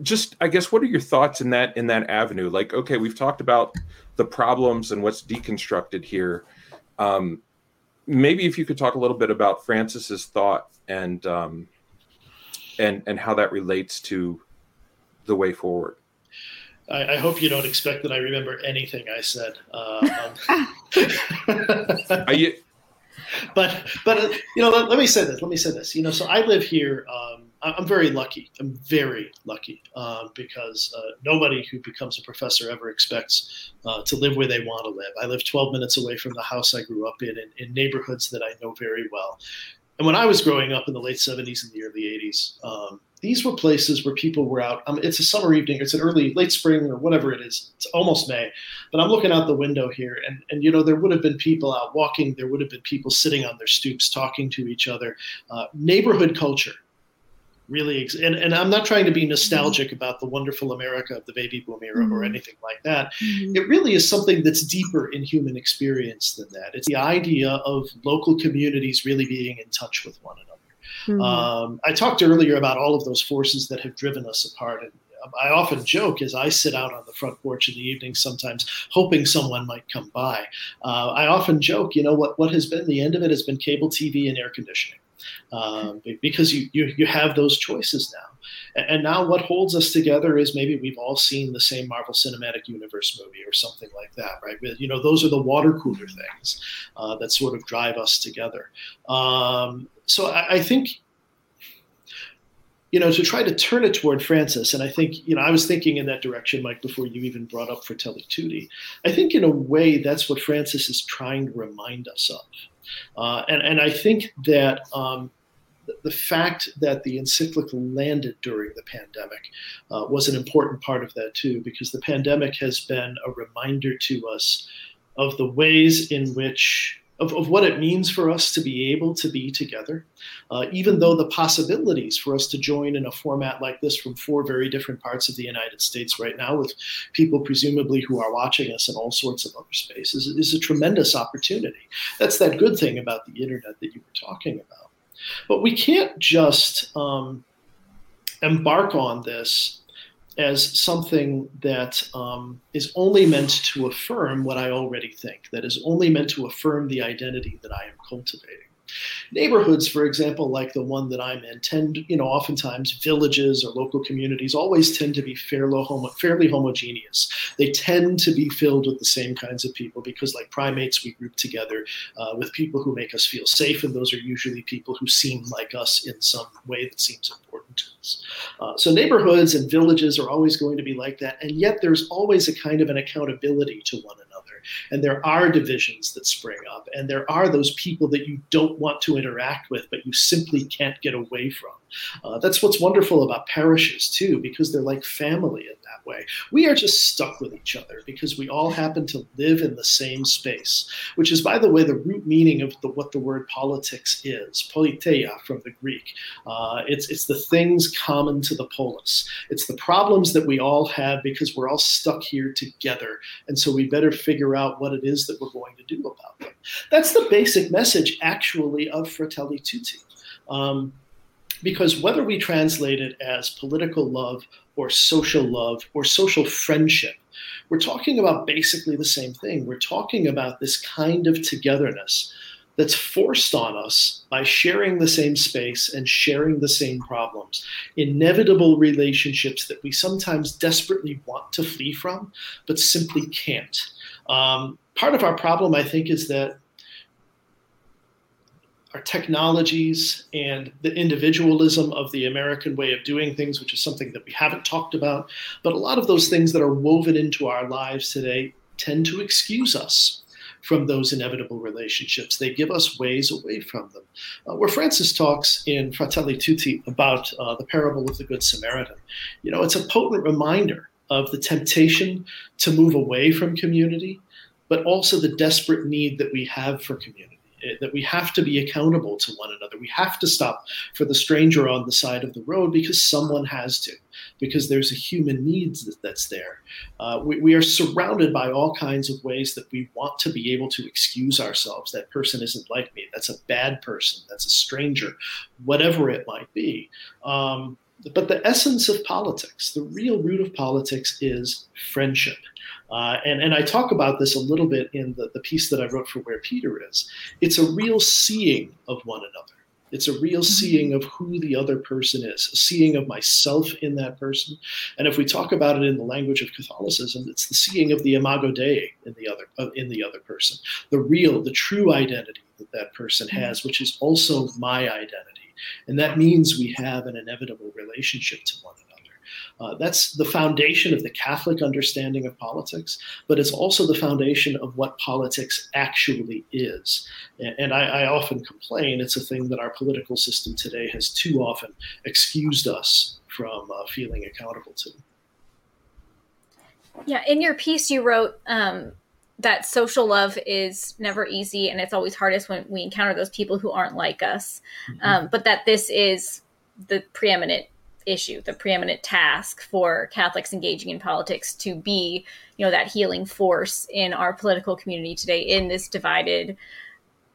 just i guess what are your thoughts in that in that avenue? Like okay we've talked about the problems and what's deconstructed here. Um maybe if you could talk a little bit about francis's thought and um and and how that relates to the way forward I, I hope you don't expect that I remember anything I said. Uh, um, Are you, but but uh, you know, let, let me say this. Let me say this. You know, so I live here. Um, I- I'm very lucky. I'm very lucky uh, because uh, nobody who becomes a professor ever expects uh, to live where they want to live. I live 12 minutes away from the house I grew up in, in, in neighborhoods that I know very well. And when I was growing up in the late 70s and the early 80s, um, these were places where people were out. Um, it's a summer evening, it's an early, late spring or whatever it is. It's almost May. But I'm looking out the window here, and, and you know, there would have been people out walking, there would have been people sitting on their stoops talking to each other. Uh, neighborhood culture really ex- and, and i'm not trying to be nostalgic about the wonderful america of the baby boom era or Mhm. anything like that Mhm. it really is something that's deeper in human experience than that. It's the idea of local communities really being in touch with one another. Mhm. Um, I talked earlier about all of those forces that have driven us apart. And I often joke as I sit out on the front porch in the evening, sometimes hoping someone might come by. Uh, I often joke, you know, what, what has been the end of it has been cable TV and air conditioning. Um, because you, you you have those choices now, and, and now what holds us together is maybe we've all seen the same Marvel Cinematic Universe movie or something like that, right? You know, those are the water cooler things uh, that sort of drive us together. Um, so I, I think you know, to try to turn it toward Francis, and I think, you know, I was thinking in that direction, Mike, before you even brought up Fratelli Tutti. I think, in a way, that's what Francis is trying to remind us of. Uh, and, and I think that um, the- fact that the encyclical landed during the pandemic uh, was an important part of that, too, because the pandemic has been a reminder to us of the ways in which. Of, of what it means for us to be able to be together, uh, even though the possibilities for us to join in a format like this from four very different parts of the United States right now, with people presumably who are watching us in all sorts of other spaces, is a tremendous opportunity. That's that good thing about the internet that you were talking about. But we can't just um, embark on this as something that um, is only meant to affirm what I already think, that is only meant to affirm the identity that I am cultivating. Neighborhoods, for example, like the one that I'm in, tend, you know, oftentimes villages or local communities always tend to be fairly, homo- fairly homogeneous. They tend to be filled with the same kinds of people because, like primates, we group together uh, with people who make us feel safe, and those are usually people who seem like us in some way that seems important to us. Uh, so neighborhoods and villages are always going to be like that, and yet there's always a kind of an accountability to one another and there are divisions that spring up, and there are those people that you don't want to interact with, but you simply can't get away from. Uh, that's what's wonderful about parishes, too, because they're like family in that way. We are just stuck with each other because we all happen to live in the same space, which is, by the way, the root meaning of the, what the word politics is politeia from the Greek. Uh, it's, it's the things common to the polis, it's the problems that we all have because we're all stuck here together. And so we better figure out what it is that we're going to do about them. That's the basic message, actually, of Fratelli Tutti. Um, because whether we translate it as political love or social love or social friendship, we're talking about basically the same thing. We're talking about this kind of togetherness that's forced on us by sharing the same space and sharing the same problems. Inevitable relationships that we sometimes desperately want to flee from, but simply can't. Um, part of our problem, I think, is that our technologies and the individualism of the American way of doing things, which is something that we haven't talked about. But a lot of those things that are woven into our lives today tend to excuse us from those inevitable relationships. They give us ways away from them. Uh, where Francis talks in Fratelli Tutti about uh, the parable of the Good Samaritan, you know, it's a potent reminder of the temptation to move away from community, but also the desperate need that we have for community that we have to be accountable to one another. We have to stop for the stranger on the side of the road because someone has to, because there's a human need that's there. Uh, we, we, are surrounded by all kinds of ways that we want to be able to excuse ourselves. That person isn't like me. That's a bad person. That's a stranger, whatever it might be. Um, but the essence of politics, the real root of politics is friendship. Uh, and, and I talk about this a little bit in the, the piece that I wrote for Where Peter Is. It's a real seeing of one another. It's a real mm-hmm. seeing of who the other person is, a seeing of myself in that person. And if we talk about it in the language of Catholicism, it's the seeing of the imago Dei in the other uh, in the other person, the real, the true identity that that person mm-hmm. has, which is also my identity. And that means we have an inevitable relationship to one another. Uh, that's the foundation of the Catholic understanding of politics, but it's also the foundation of what politics actually is. And, I, I, often complain it's a thing that our political system today has too often excused us from uh, feeling accountable to. Yeah, in your piece, you wrote um, that social love is never easy and it's always hardest when we encounter those people who aren't like us, mm-hmm. um, but that this is the preeminent issue, the preeminent task for Catholics engaging in politics to be, you know, that healing force in our political community today in this divided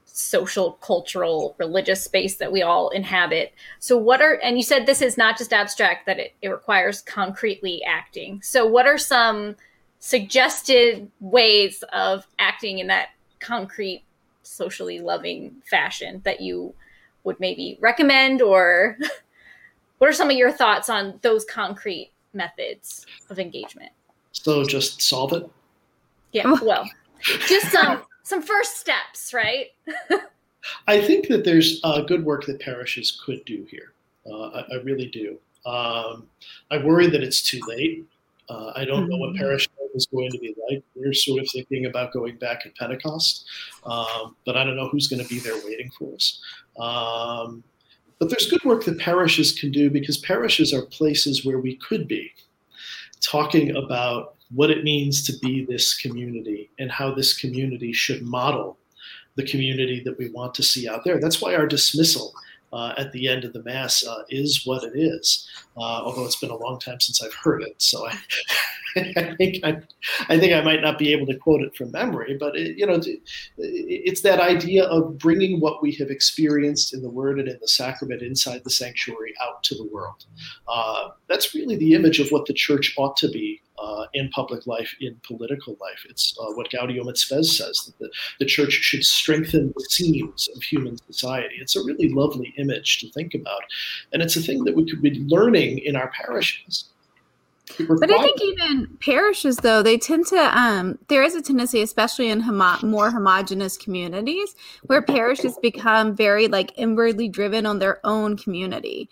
social, cultural, religious space that we all inhabit. So, what are, and you said this is not just abstract, that it, it requires concretely acting. So, what are some suggested ways of acting in that concrete, socially loving fashion that you would maybe recommend or What are some of your thoughts on those concrete methods of engagement? So just solve it. Yeah, well, just some some first steps, right? I think that there's uh, good work that parishes could do here. Uh, I, I, really do. Um, I worry that it's too late. Uh, I don't know what mm-hmm. parish is going to be like. We're sort of thinking about going back at Pentecost, um, but I don't know who's going to be there waiting for us. Um, but there's good work that parishes can do because parishes are places where we could be talking about what it means to be this community and how this community should model the community that we want to see out there. That's why our dismissal uh, at the end of the mass uh, is what it is. Uh, although it's been a long time since I've heard it, so I, I think I, I, think I might not be able to quote it from memory. But it, you know, it's that idea of bringing what we have experienced in the Word and in the Sacrament inside the sanctuary out to the world. Uh, that's really the image of what the Church ought to be uh, in public life, in political life. It's uh, what Gaudium et Spes says that the, the church should strengthen the seams of human society. It's a really lovely image to think about. And it's a thing that we could be learning in our parishes. But I think even parishes, though, they tend to, um, there is a tendency, especially in homo- more homogenous communities, where parishes become very like inwardly driven on their own community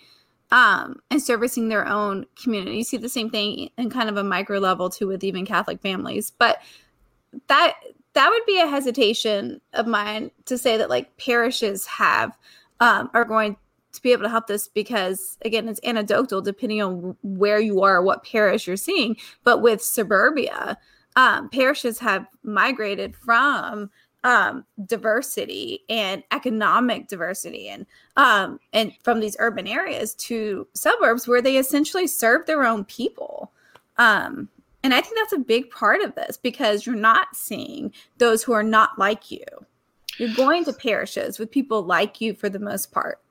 um, and servicing their own community. You see the same thing in kind of a micro level too with even Catholic families, but that that would be a hesitation of mine to say that like parishes have um, are going to be able to help this because again it's anecdotal depending on where you are what parish you're seeing but with suburbia um, parishes have migrated from um, diversity and economic diversity and um, and from these urban areas to suburbs where they essentially serve their own people. Um, and i think that's a big part of this because you're not seeing those who are not like you. You're going to parishes with people like you for the most part.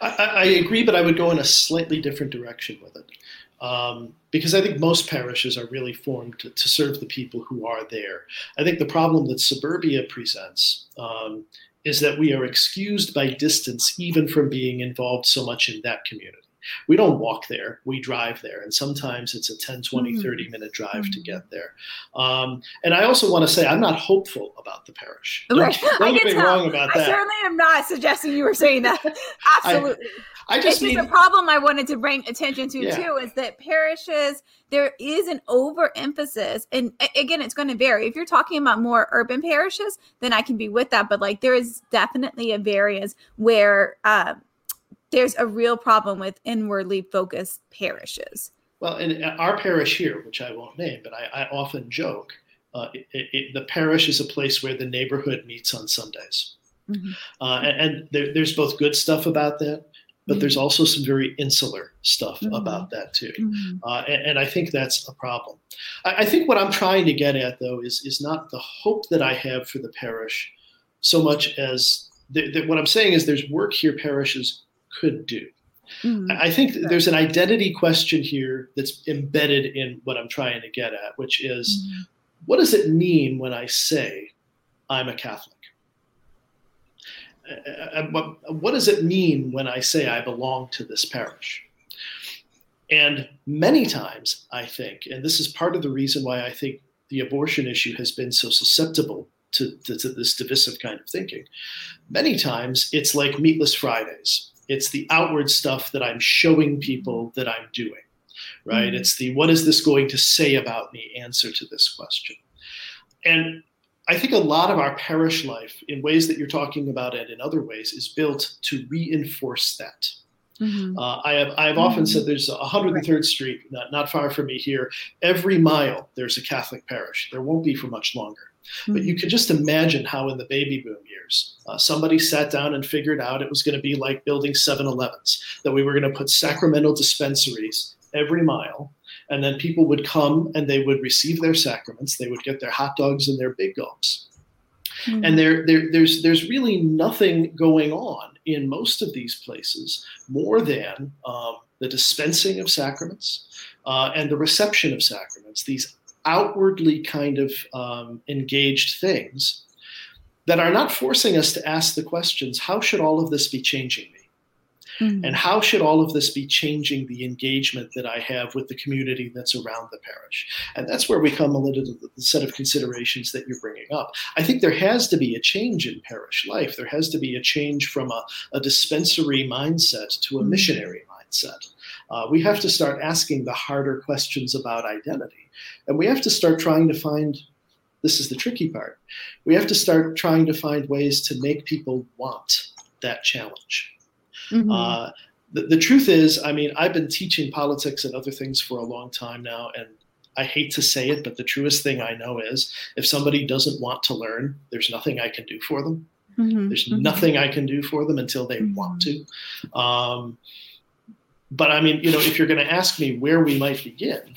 I, I, agree, but I would go in a slightly different direction with it. Um, because I think most parishes are really formed to, to, serve the people who are there. I think the problem that suburbia presents um, is that we are excused by distance even from being involved so much in that community we don't walk there we drive there and sometimes it's a 10 20 mm-hmm. 30 minute drive mm-hmm. to get there um, and i also want to say i'm not hopeful about the parish don't, right. don't get me wrong about I that i certainly am not suggesting you were saying that absolutely I, I just mean, a problem I wanted to bring attention to yeah. too is that parishes there is an overemphasis, and again, it's going to vary. If you're talking about more urban parishes, then I can be with that. But like, there is definitely a variance where uh, there's a real problem with inwardly focused parishes. Well, in our parish here, which I won't name, but I, I often joke, uh, it, it, the parish is a place where the neighborhood meets on Sundays. Mm-hmm. Uh, and, and there, there's both good stuff about that, but mm-hmm. there's also some very insular stuff mm-hmm. about that too. Mm-hmm. Uh, and, and, I think that's a problem. I, I, think what I'm trying to get at, though, is, is not the hope that I have for the parish so much as the, the, what I'm saying is there's work here parishes could do. Mm-hmm. I think there's an identity question here that's embedded in what I'm trying to get at, which is mm-hmm. what does it mean when I say I'm a Catholic? Uh, uh what, what does it mean when I say I belong to this parish? And many times, I think, and this is part of the reason why I think the abortion issue has been so susceptible to, to, to this divisive kind of thinking. Many times, it's like meatless Fridays it's the outward stuff that I'm showing people that I'm doing, right? Mm-hmm. It's the what is this going to say about me answer to this question. And I think a lot of our parish life, in ways that you're talking about and in other ways, is built to reinforce that. Mm-hmm. Uh, I have I have mm-hmm. often said there's 103rd right. Street, not, not far from me here. Every mile there's a Catholic parish. There won't be for much longer. But you can just imagine how, in the baby boom years, uh, somebody sat down and figured out it was going to be like building 7 Elevens, that we were going to put sacramental dispensaries every mile. And then people would come and they would receive their sacraments. They would get their hot dogs and their big gulps. Mm-hmm. And there, there, there's, there's really nothing going on in most of these places more than um, the dispensing of sacraments uh, and the reception of sacraments, these outwardly kind of um, engaged things that are not forcing us to ask the questions how should all of this be changing me? Mm-hmm. And how should all of this be changing the engagement that I have with the community that's around the parish? And that's where we come a little to the set of considerations that you're bringing up. I think there has to be a change in parish life. There has to be a change from a, a dispensary mindset to a mm-hmm. missionary mindset. Uh, we have to start asking the harder questions about identity. And we have to start trying to find this is the tricky part. We have to start trying to find ways to make people want that challenge. Mm-hmm. Uh, the, the truth is, I mean, I've been teaching politics and other things for a long time now, and I hate to say it, but the truest thing I know is if somebody doesn't want to learn, there's nothing I can do for them. Mm-hmm. There's mm-hmm. nothing I can do for them until they mm-hmm. want to. Um, but I mean, you know, if you're going to ask me where we might begin,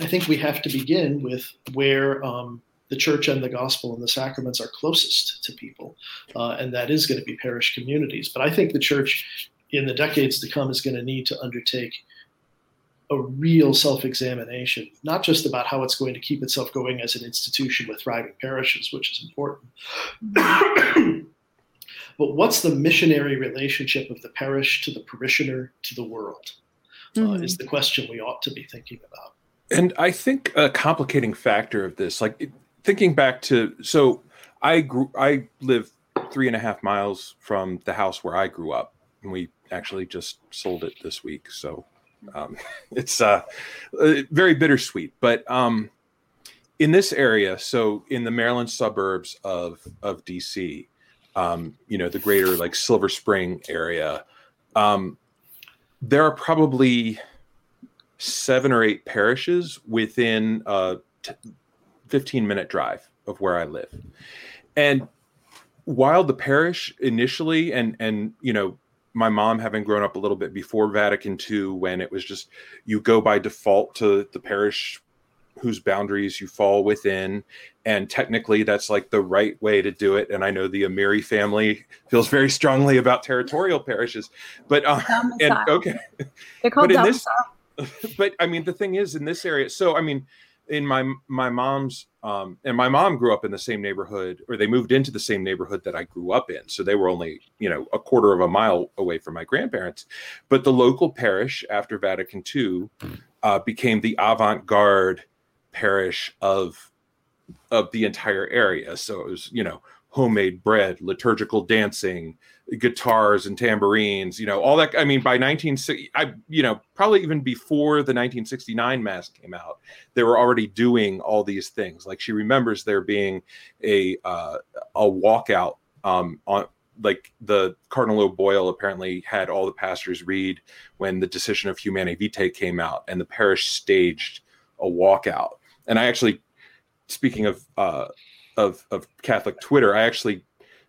I think we have to begin with where um, the church and the gospel and the sacraments are closest to people, uh, and that is going to be parish communities. But I think the church in the decades to come is going to need to undertake a real self-examination, not just about how it's going to keep itself going as an institution with thriving parishes, which is important, but what's the missionary relationship of the parish to the parishioner to the world? Mm-hmm. Uh, is the question we ought to be thinking about. And I think a complicating factor of this, like thinking back to, so I grew, I live three and a half miles from the house where I grew up, and we actually just sold it this week. So um, it's uh, uh, very bittersweet. But um, in this area, so in the Maryland suburbs of of DC, um, you know, the greater like Silver Spring area, um, there are probably seven or eight parishes within a t- 15 minute drive of where I live. And while the parish initially, and, and, you know, my mom having grown up a little bit before Vatican II, when it was just you go by default to the parish whose boundaries you fall within. And technically, that's like the right way to do it. And I know the Amiri family feels very strongly about territorial parishes, but uh, and okay, they're called but in this, but I mean, the thing is, in this area, so I mean, in my my mom's um, and my mom grew up in the same neighborhood, or they moved into the same neighborhood that I grew up in. So they were only you know a quarter of a mile away from my grandparents. But the local parish after Vatican II uh, became the avant-garde parish of of the entire area. So it was you know homemade bread, liturgical dancing, guitars and tambourines, you know, all that. I mean, by 1960, I, you know, probably even before the 1969 mass came out, they were already doing all these things. Like she remembers there being a uh, a walkout um, on like the Cardinal O'Boyle apparently had all the pastors read when the decision of Humanae Vitae came out, and the parish staged a walkout. And I actually, speaking of uh, of of Catholic Twitter, I actually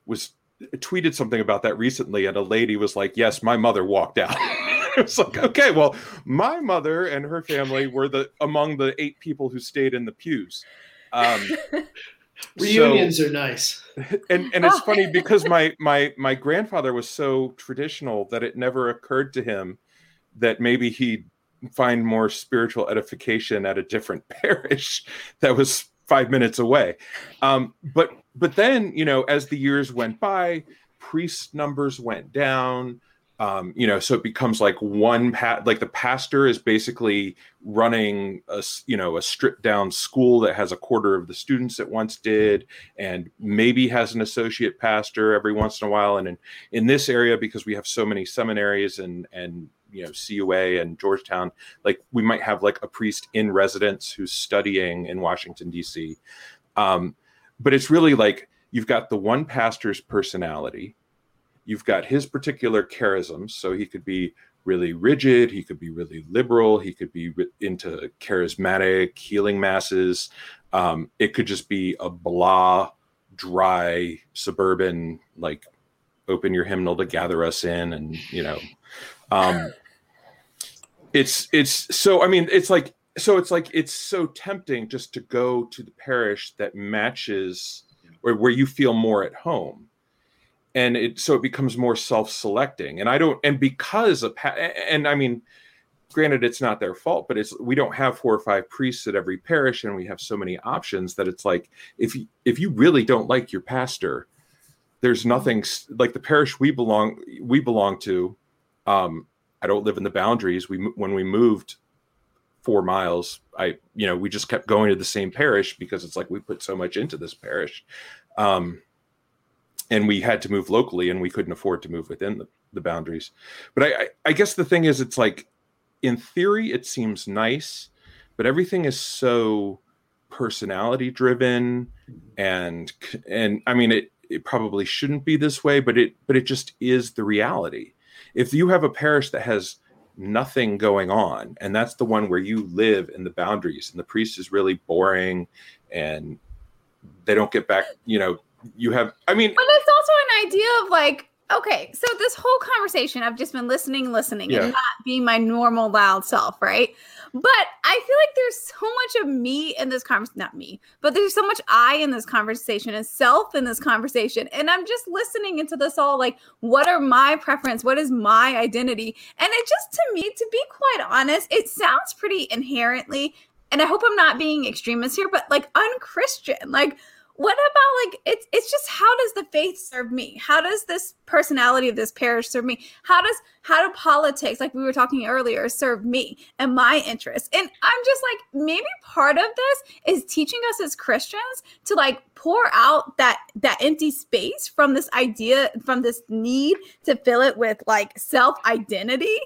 was tweeted something about that recently, and a lady was like, "Yes, my mother walked out." it's like, okay, well, my mother and her family were the among the eight people who stayed in the pews. Um, Reunions so, are nice, and and it's funny because my my my grandfather was so traditional that it never occurred to him that maybe he'd find more spiritual edification at a different parish that was five minutes away. Um, but but then you know as the years went by, priest numbers went down. Um, you know, so it becomes like one pat like the pastor is basically running a you know a stripped down school that has a quarter of the students it once did, and maybe has an associate pastor every once in a while. And in in this area, because we have so many seminaries and and you know CUA and Georgetown, like we might have like a priest in residence who's studying in Washington D.C. Um, but it's really like you've got the one pastor's personality, you've got his particular charisms, so he could be really rigid, he could be really liberal, he could be into charismatic healing masses. Um, it could just be a blah, dry suburban like open your hymnal to gather us in and you know um it's it's so i mean it's like so it's like it's so tempting just to go to the parish that matches or where you feel more at home. And it so it becomes more self-selecting. And i don't and because of and i mean granted it's not their fault but it's we don't have four or five priests at every parish and we have so many options that it's like if you if you really don't like your pastor there's nothing like the parish we belong we belong to um I don't live in the boundaries. We when we moved four miles, I you know we just kept going to the same parish because it's like we put so much into this parish, um, and we had to move locally, and we couldn't afford to move within the, the boundaries. But I, I, I guess the thing is, it's like in theory it seems nice, but everything is so personality driven, and and I mean it it probably shouldn't be this way, but it but it just is the reality if you have a parish that has nothing going on and that's the one where you live in the boundaries and the priest is really boring and they don't get back you know you have i mean but it's also an idea of like okay so this whole conversation i've just been listening listening yeah. and not being my normal loud self right but I feel like there's so much of me in this conversation, not me, but there's so much I in this conversation and self in this conversation. And I'm just listening into this all like, what are my preference? What is my identity? And it just to me, to be quite honest, it sounds pretty inherently, and I hope I'm not being extremist here, but like unchristian. Like, what about like it's it's just how does the faith serve me? How does this personality of this parish serve me? How does how do politics like we were talking earlier serve me and my interests? And i'm just like maybe part of this is teaching us as christians to like pour out that that empty space from this idea from this need to fill it with like self identity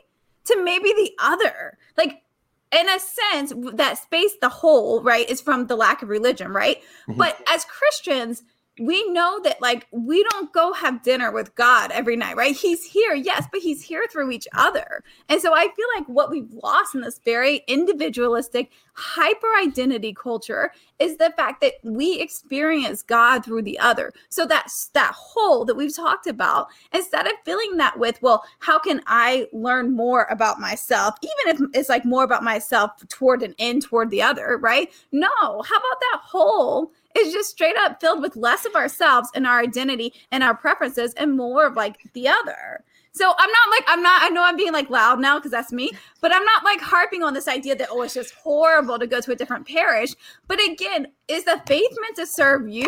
to maybe the other. Like in a sense, that space, the whole, right, is from the lack of religion, right? Mm-hmm. But as Christians, we know that like we don't go have dinner with God every night, right? He's here, yes, but he's here through each other. And so I feel like what we've lost in this very individualistic, hyper identity culture is the fact that we experience God through the other. So that's that hole that we've talked about, instead of filling that with, well, how can I learn more about myself, even if it's like more about myself toward an end toward the other, right? No, how about that hole? Is just straight up filled with less of ourselves and our identity and our preferences and more of like the other. So I'm not like I'm not I know I'm being like loud now because that's me, but I'm not like harping on this idea that oh it's just horrible to go to a different parish. But again, is the faith meant to serve you?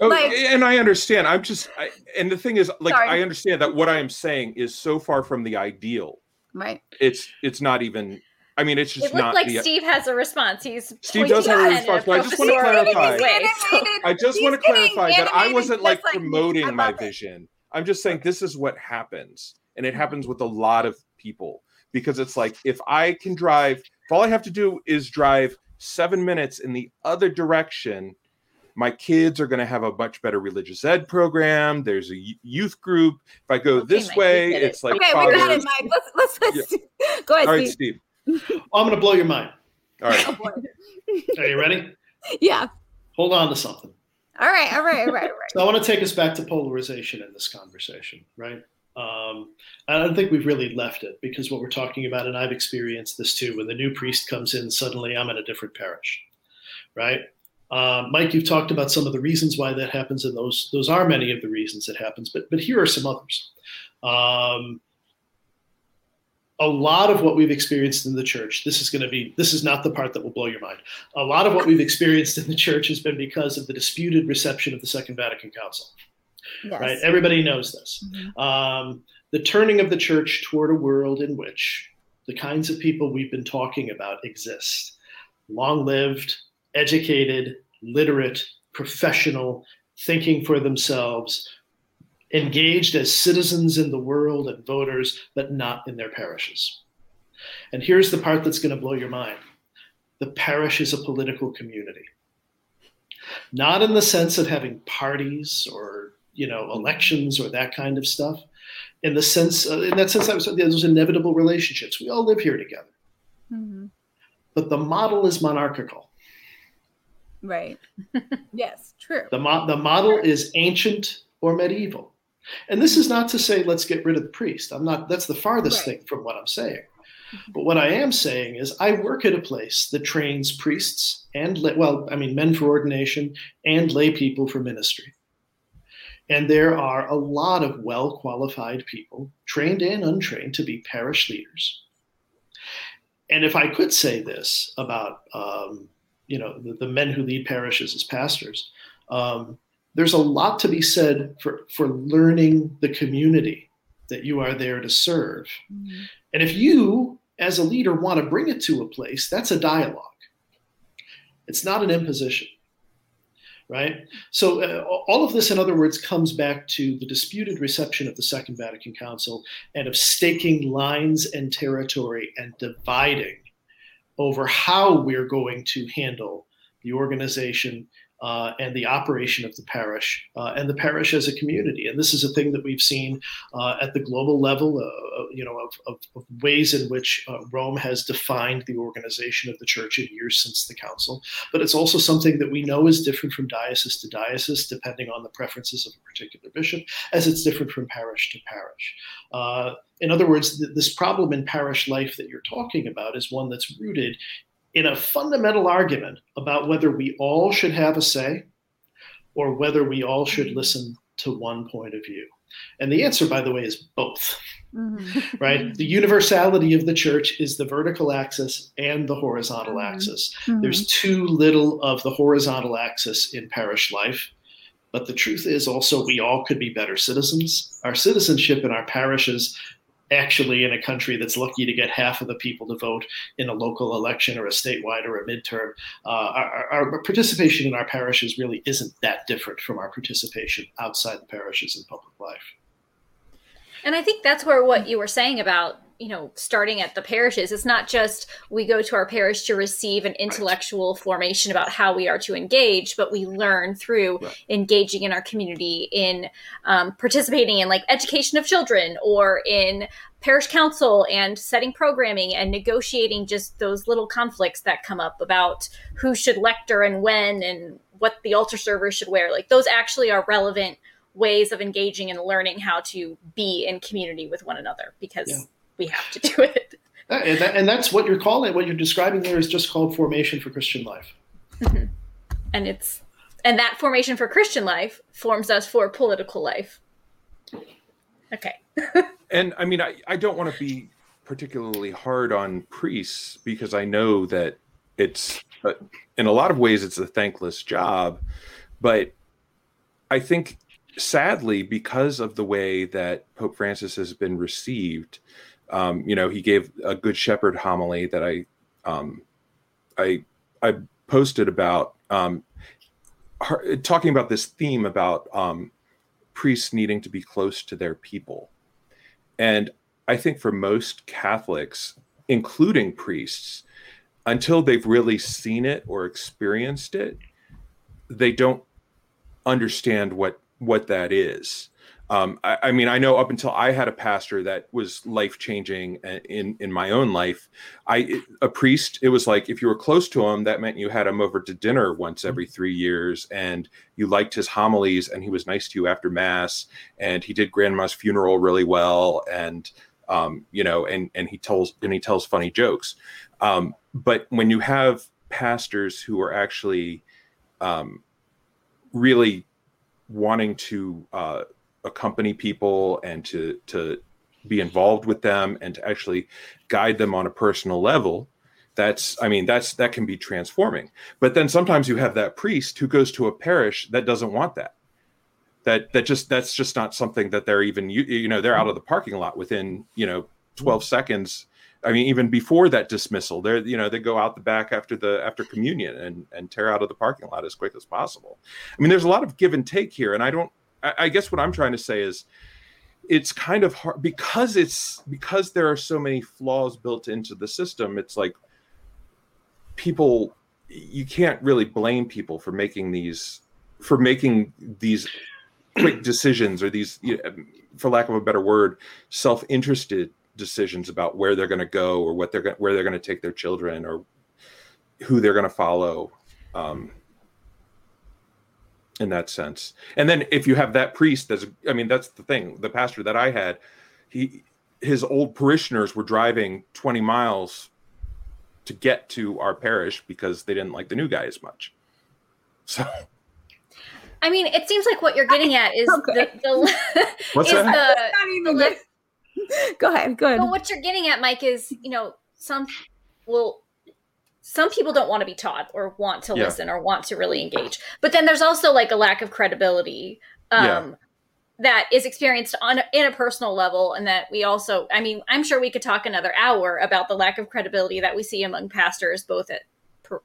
Oh, like, and I understand. I'm just I, and the thing is like sorry. I understand that what I am saying is so far from the ideal. Right. It's it's not even I mean, it's just it not like the, Steve has a response. He's Steve does have a response, but I just want to clarify. I just want to clarify that I wasn't like promoting like my vision. I'm just saying this is what happens, and it happens with a lot of people because it's like if I can drive, if all I have to do is drive seven minutes in the other direction, my kids are going to have a much better religious ed program. There's a youth group. If I go okay, this Mike, way, it's like okay, we got it, Mike. Let's let's, let's yeah. go ahead. All right, Steve. Well, I'm going to blow your mind. All right. Oh, Are you ready? Yeah. Hold on to something. All right, all right, all right, all right. so I want to take us back to polarization in this conversation, right? Um, I don't think we've really left it because what we're talking about, and I've experienced this too, when the new priest comes in, suddenly I'm in a different parish, right? Uh, Mike, you've talked about some of the reasons why that happens, and those those are many of the reasons it happens. But but here are some others. Um, a lot of what we've experienced in the church this is going to be this is not the part that will blow your mind. A lot of what we've experienced in the church has been because of the disputed reception of the second vatican council. Yes. right? Everybody knows this. Mm-hmm. um, the turning of the church toward a world in which the kinds of people we've been talking about exist. Long lived educated literate professional thinking for themselves engaged as citizens in the world and voters, but not in their parishes. And here's the part that's going to blow your mind the parish is a political community. Not in the sense of having parties or you know elections or that kind of stuff. In the sense, uh, in that sense, I was, those inevitable relationships. We all live here together. Mm-hmm. But the model is monarchical. Right. yes, true. The, mo- the model is ancient or medieval. And this is not to say let's get rid of the priest. I'm not. That's the farthest right. thing from what I'm saying. Mm-hmm. But what I am saying is, I work at a place that trains priests and well, I mean, men for ordination and lay people for ministry. And there are a lot of well qualified people, trained and untrained, to be parish leaders. And if I could say this about, um, you know, the, the, men who lead parishes as pastors, um, there's a lot to be said for, for learning the community that you are there to serve. Mm-hmm. And if you, as a leader, want to bring it to a place, that's a dialogue. It's not an imposition, right? So, uh, all of this, in other words, comes back to the disputed reception of the Second Vatican Council and of staking lines and territory and dividing over how we're going to handle the organization uh, and the operation of the parish uh, and the parish as a community. And this is a thing that we've seen uh, at the global level, uh, uh, you know, of, of, of, ways in which uh, Rome has defined the organization of the church in years since the council. But it's also something that we know is different from diocese to diocese, depending on the preferences of a particular bishop, as it's different from parish to parish. in other words, th- this problem in parish life that you're talking about is one that's rooted in a fundamental argument about whether we all should have a say or whether we all should listen to one point of view. And the answer, by the way, is both. Mm-hmm. Right? The universality of the church is the vertical axis and the horizontal mm-hmm. axis. Mm-hmm. There's too little of the horizontal axis in parish life. But the truth is also, we all could be better citizens. Our citizenship in our parishes actually in a country that's lucky to get half of the people to vote in a local election or a statewide or a midterm, uh, our, our, participation in our parishes really isn't that different from our participation outside the parishes in public life. And I think that's where what you were saying about you know starting at the parishes it's not just we go to our parish to receive an intellectual formation about how we are to engage but we learn through right. engaging in our community in um, participating in like education of children or in parish council and setting programming and negotiating just those little conflicts that come up about who should lector and when and what the altar servers should wear like those actually are relevant ways of engaging and learning how to be in community with one another because yeah. We have to do it. and, that, and, that's what you're calling, what you're describing there is just called formation for Christian life. Mm-hmm. And it's, and that formation for Christian life forms us for political life. Okay. and I mean, I, I don't want to be particularly hard on priests because I know that it's, uh, in a lot of ways, it's a thankless job. But I think sadly, because of the way that Pope Francis has been received, um, you know, he gave a Good Shepherd homily that I, um, I, I posted about um, talking about this theme about um, priests needing to be close to their people, and I think for most Catholics, including priests, until they've really seen it or experienced it, they don't understand what what that is. Um, I, I, mean, I know up until I had a pastor that was life changing in in my own life. I a priest. It was like if you were close to him, that meant you had him over to dinner once every three years, and you liked his homilies, and he was nice to you after mass, and he did grandma's funeral really well, and um, you know, and and he tells and he tells funny jokes. Um, but when you have pastors who are actually um, really wanting to uh, accompany people and to to be involved with them and to actually guide them on a personal level that's i mean that's that can be transforming but then sometimes you have that priest who goes to a parish that doesn't want that that that just that's just not something that they're even you, you know they're out of the parking lot within you know 12 seconds I mean, even before that dismissal, they're you know they go out the back after the after communion and and tear out of the parking lot as quick as possible. I mean, there's a lot of give and take here, and I don't. I, guess what I'm trying to say is, it's kind of hard because it's because there are so many flaws built into the system. It's like people, you can't really blame people for making these for making these quick decisions or these, you know, for lack of a better word, self-interested decisions about where they're going to go or what they're going where they're going to take their children or who they're going to follow um, in that sense and then if you have that priest that's i mean that's the thing the pastor that i had he his old parishioners were driving 20 miles to get to our parish because they didn't like the new guy as much so I mean, it seems like what you're getting at is okay. the, the What's is that? the, the go ahead. Go ahead. But what you're getting at, Mike, is you know some well some people don't want to be taught or want to yeah. listen or want to really engage. But then there's also like a lack of credibility um, yeah. that is experienced on in a personal level, and that we also. I mean, I'm sure we could talk another hour about the lack of credibility that we see among pastors, both at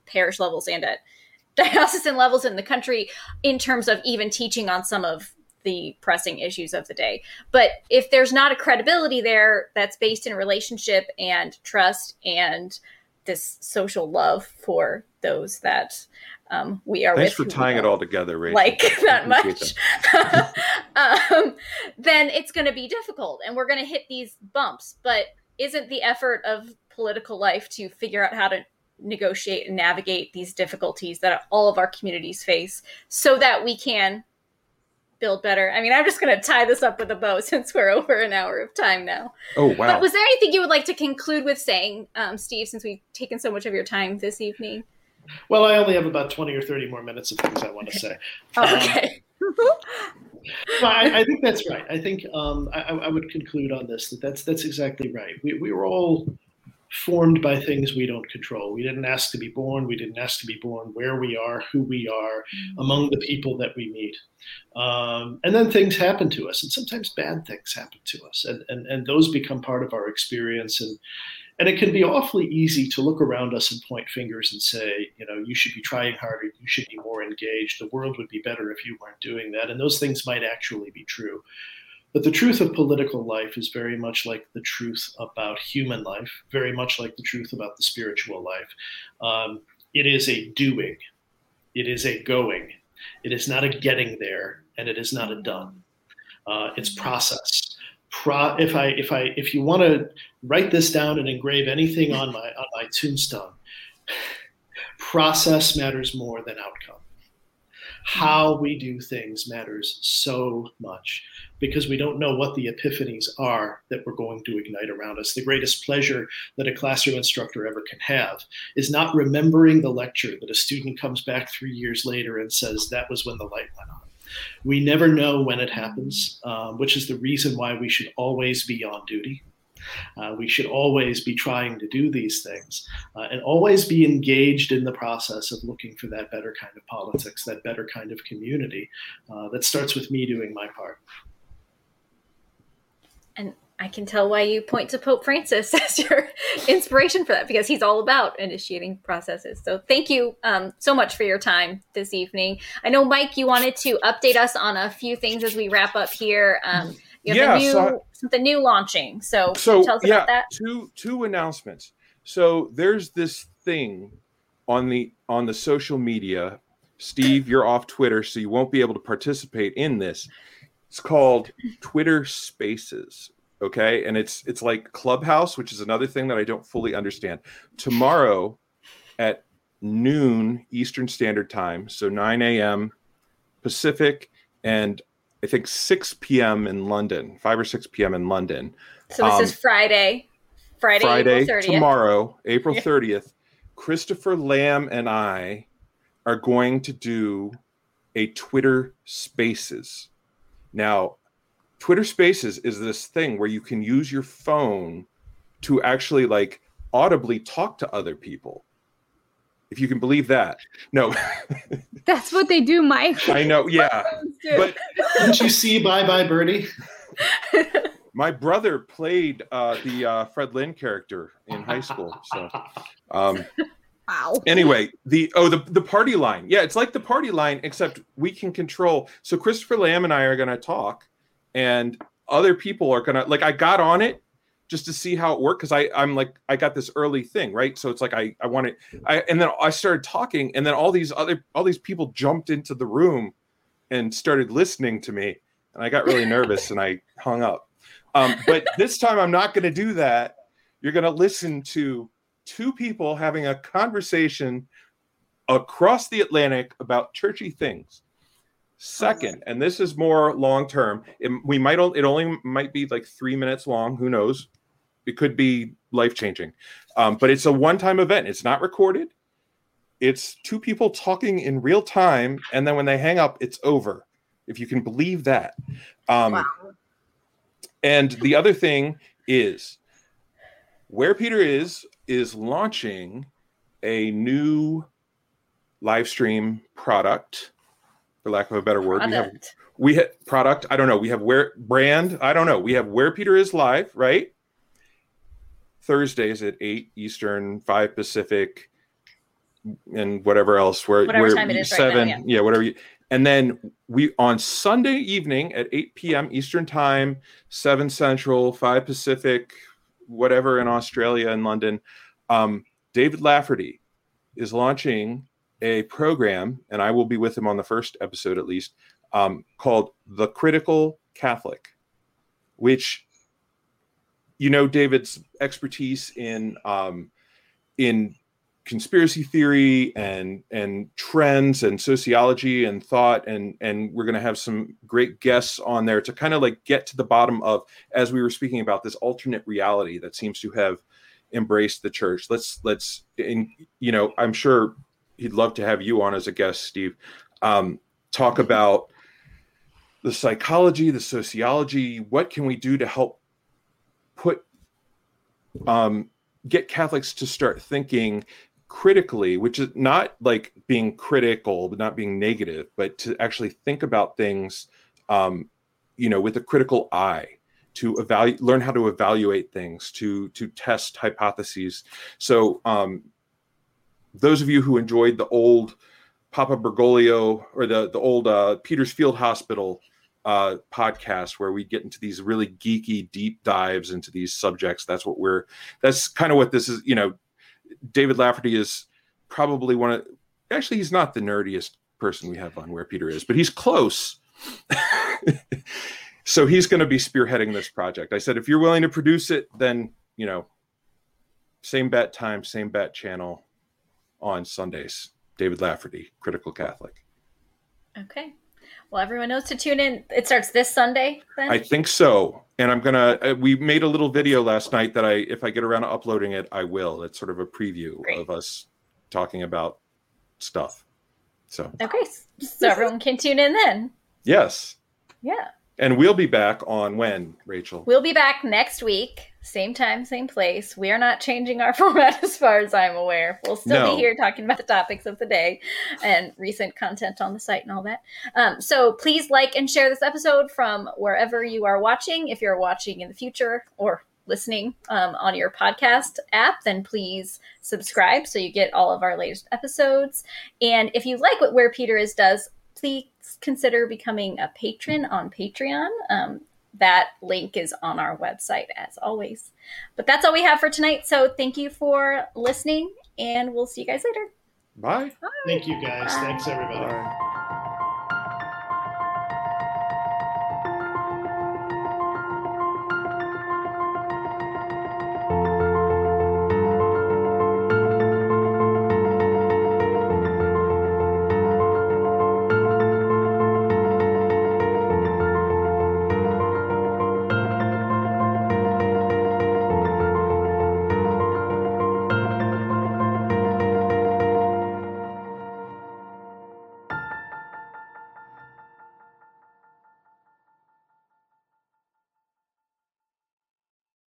parish levels and at diocesan levels in the country, in terms of even teaching on some of the pressing issues of the day. But if there's not a credibility there that's based in relationship and trust and this social love for those that um, we are Thanks for tying it all together, Rachel. Like that much. um, then it's going to be difficult and we're going to hit these bumps. But isn't the effort of political life to figure out how to negotiate and navigate these difficulties that all of our communities face so that we can build better. I mean, I'm just going to tie this up with a bow since we're over an hour of time now. Oh, wow. But was there anything you would like to conclude with saying, um, Steve, since we've taken so much of your time this evening? Well, I only have about 20 or 30 more minutes of things I want to say. oh, okay. Um, I, I, think that's right. I think um, I, I, would conclude on this that that's that's exactly right. We, we were all formed by things we don't control. We didn't ask to be born. We didn't ask to be born where we are, who we are, mm-hmm. among the people that we meet. Um, and then things happen to us, and sometimes bad things happen to us, and, and, and those become part of our experience. And, and it can be awfully easy to look around us and point fingers and say, you know, you should be trying harder, you should be more engaged, the world would be better if you weren't doing that. And those things might actually be true. But the truth of political life is very much like the truth about human life, very much like the truth about the spiritual life. Um, it is a doing, it is a going, it is not a getting there, and it is not a done. Uh, it's process. Pro, if I if I if you want to write this down and engrave anything on my on my tombstone, process matters more than outcome how we do things matters so much because we don't know what the epiphanies are that we're going to ignite around us. The greatest pleasure that a classroom instructor ever can have is not remembering the lecture that a student comes back three years later and says, That was when the light went on. We never know when it happens, um, which is the reason why we should always be on duty. Uh, we should always be trying to do these things uh, and always be engaged in the process of looking for that better kind of politics, that better kind of community uh, that starts with me doing my part. And I can tell why you point to Pope Francis as your inspiration for that because he's all about initiating processes. So thank you um, so much for your time this evening. I know, Mike, you wanted to update us on a few things as we wrap up here. Um, have yeah, new, so something new launching. So, so tell us yeah, about that. Two two announcements. So there's this thing on the on the social media. Steve, you're off Twitter, so you won't be able to participate in this. It's called Twitter Spaces. Okay, and it's it's like Clubhouse, which is another thing that I don't fully understand. Tomorrow at noon Eastern Standard Time, so 9 a.m. Pacific, and I think 6 p.m. in London, 5 or 6 p.m. in London. So this um, is Friday. Friday, Friday April 30th. tomorrow, April 30th. Christopher Lamb and I are going to do a Twitter Spaces. Now, Twitter Spaces is this thing where you can use your phone to actually like audibly talk to other people if you can believe that. No. That's what they do, Mike. I know, yeah. but didn't you see Bye Bye Birdie? My brother played uh, the uh, Fred Lynn character in high school. So, um, wow. Anyway, the oh the the party line, yeah, it's like the party line, except we can control. So Christopher Lamb and I are going to talk, and other people are going to like. I got on it just to see how it worked because I I'm like I got this early thing right so it's like I I wanted I and then I started talking and then all these other all these people jumped into the room and started listening to me and I got really nervous and I hung up um, but this time I'm not going to do that you're going to listen to two people having a conversation across the Atlantic about churchy things Second, and this is more long term. we might it only might be like three minutes long. Who knows? It could be life changing. Um, but it's a one time event. It's not recorded. It's two people talking in real time, and then when they hang up, it's over. If you can believe that. Um, wow. And the other thing is, where Peter is is launching a new live stream product, for lack of a better word. Product. We have we have product. I don't know. We have where brand. I don't know. We have where Peter is live, right? Thursdays at eight Eastern, five Pacific, and whatever else. Where whatever is seven, right now, yeah. yeah, whatever. You, and then we on Sunday evening at eight p.m. Eastern time, seven Central, five Pacific, whatever in Australia and London. Um, David Lafferty is launching a program, and I will be with him on the first episode at least, um, called The Critical Catholic, which you know David's expertise in um, in conspiracy theory and and trends and sociology and thought and and we're going to have some great guests on there to kind of like get to the bottom of as we were speaking about this alternate reality that seems to have embraced the church. Let's let's in you know i'm sure he'd love to have you on as a guest steve. Um, talk about the psychology the sociology. What can we do to help put um, get Catholics to start thinking critically, which is not like being critical, but not being negative, but to actually think about things, um, you know, with a critical eye to evaluate, learn how to evaluate things, to to test hypotheses. So, um, those of you who enjoyed the old Papa Bergoglio or the the old uh, Peters Field Hospital uh, podcast where we get into these really geeky deep dives into these subjects. That's what we're. That's kind of what this is. You know, David Lafferty is probably one of. Actually, he's not the nerdiest person we have on where Peter is, but he's close. so he's going to be spearheading this project. I said, if you're willing to produce it, then you know, same bet time, same bet channel on Sundays. David Lafferty, Critical Catholic. Okay. Well, everyone knows to tune in. It starts this Sunday. Then? I think so. And I'm gonna. Uh, we made a little video last night that I, if I get around to uploading it, I will. It's sort of a preview Great. of us talking about stuff. So okay, so everyone can tune in then. Yes. Yeah. And we'll be back on when, Rachel? We'll be back next week, same time, same place. We are not changing our format as far as I'm aware. We'll still no. be here talking about the topics of the day and recent content on the site and all that. Um, so please like and share this episode from wherever you are watching. If you're watching in the future or listening um, on your podcast app, then please subscribe so you get all of our latest episodes. And if you like what Where Peter Is does, please consider becoming a patron on Patreon. Um, that link is on our website as always. But that's all we have for tonight. So thank you for listening, and we'll see you guys later. Bye. Bye. Thank you, guys. Thanks, everybody. Bye.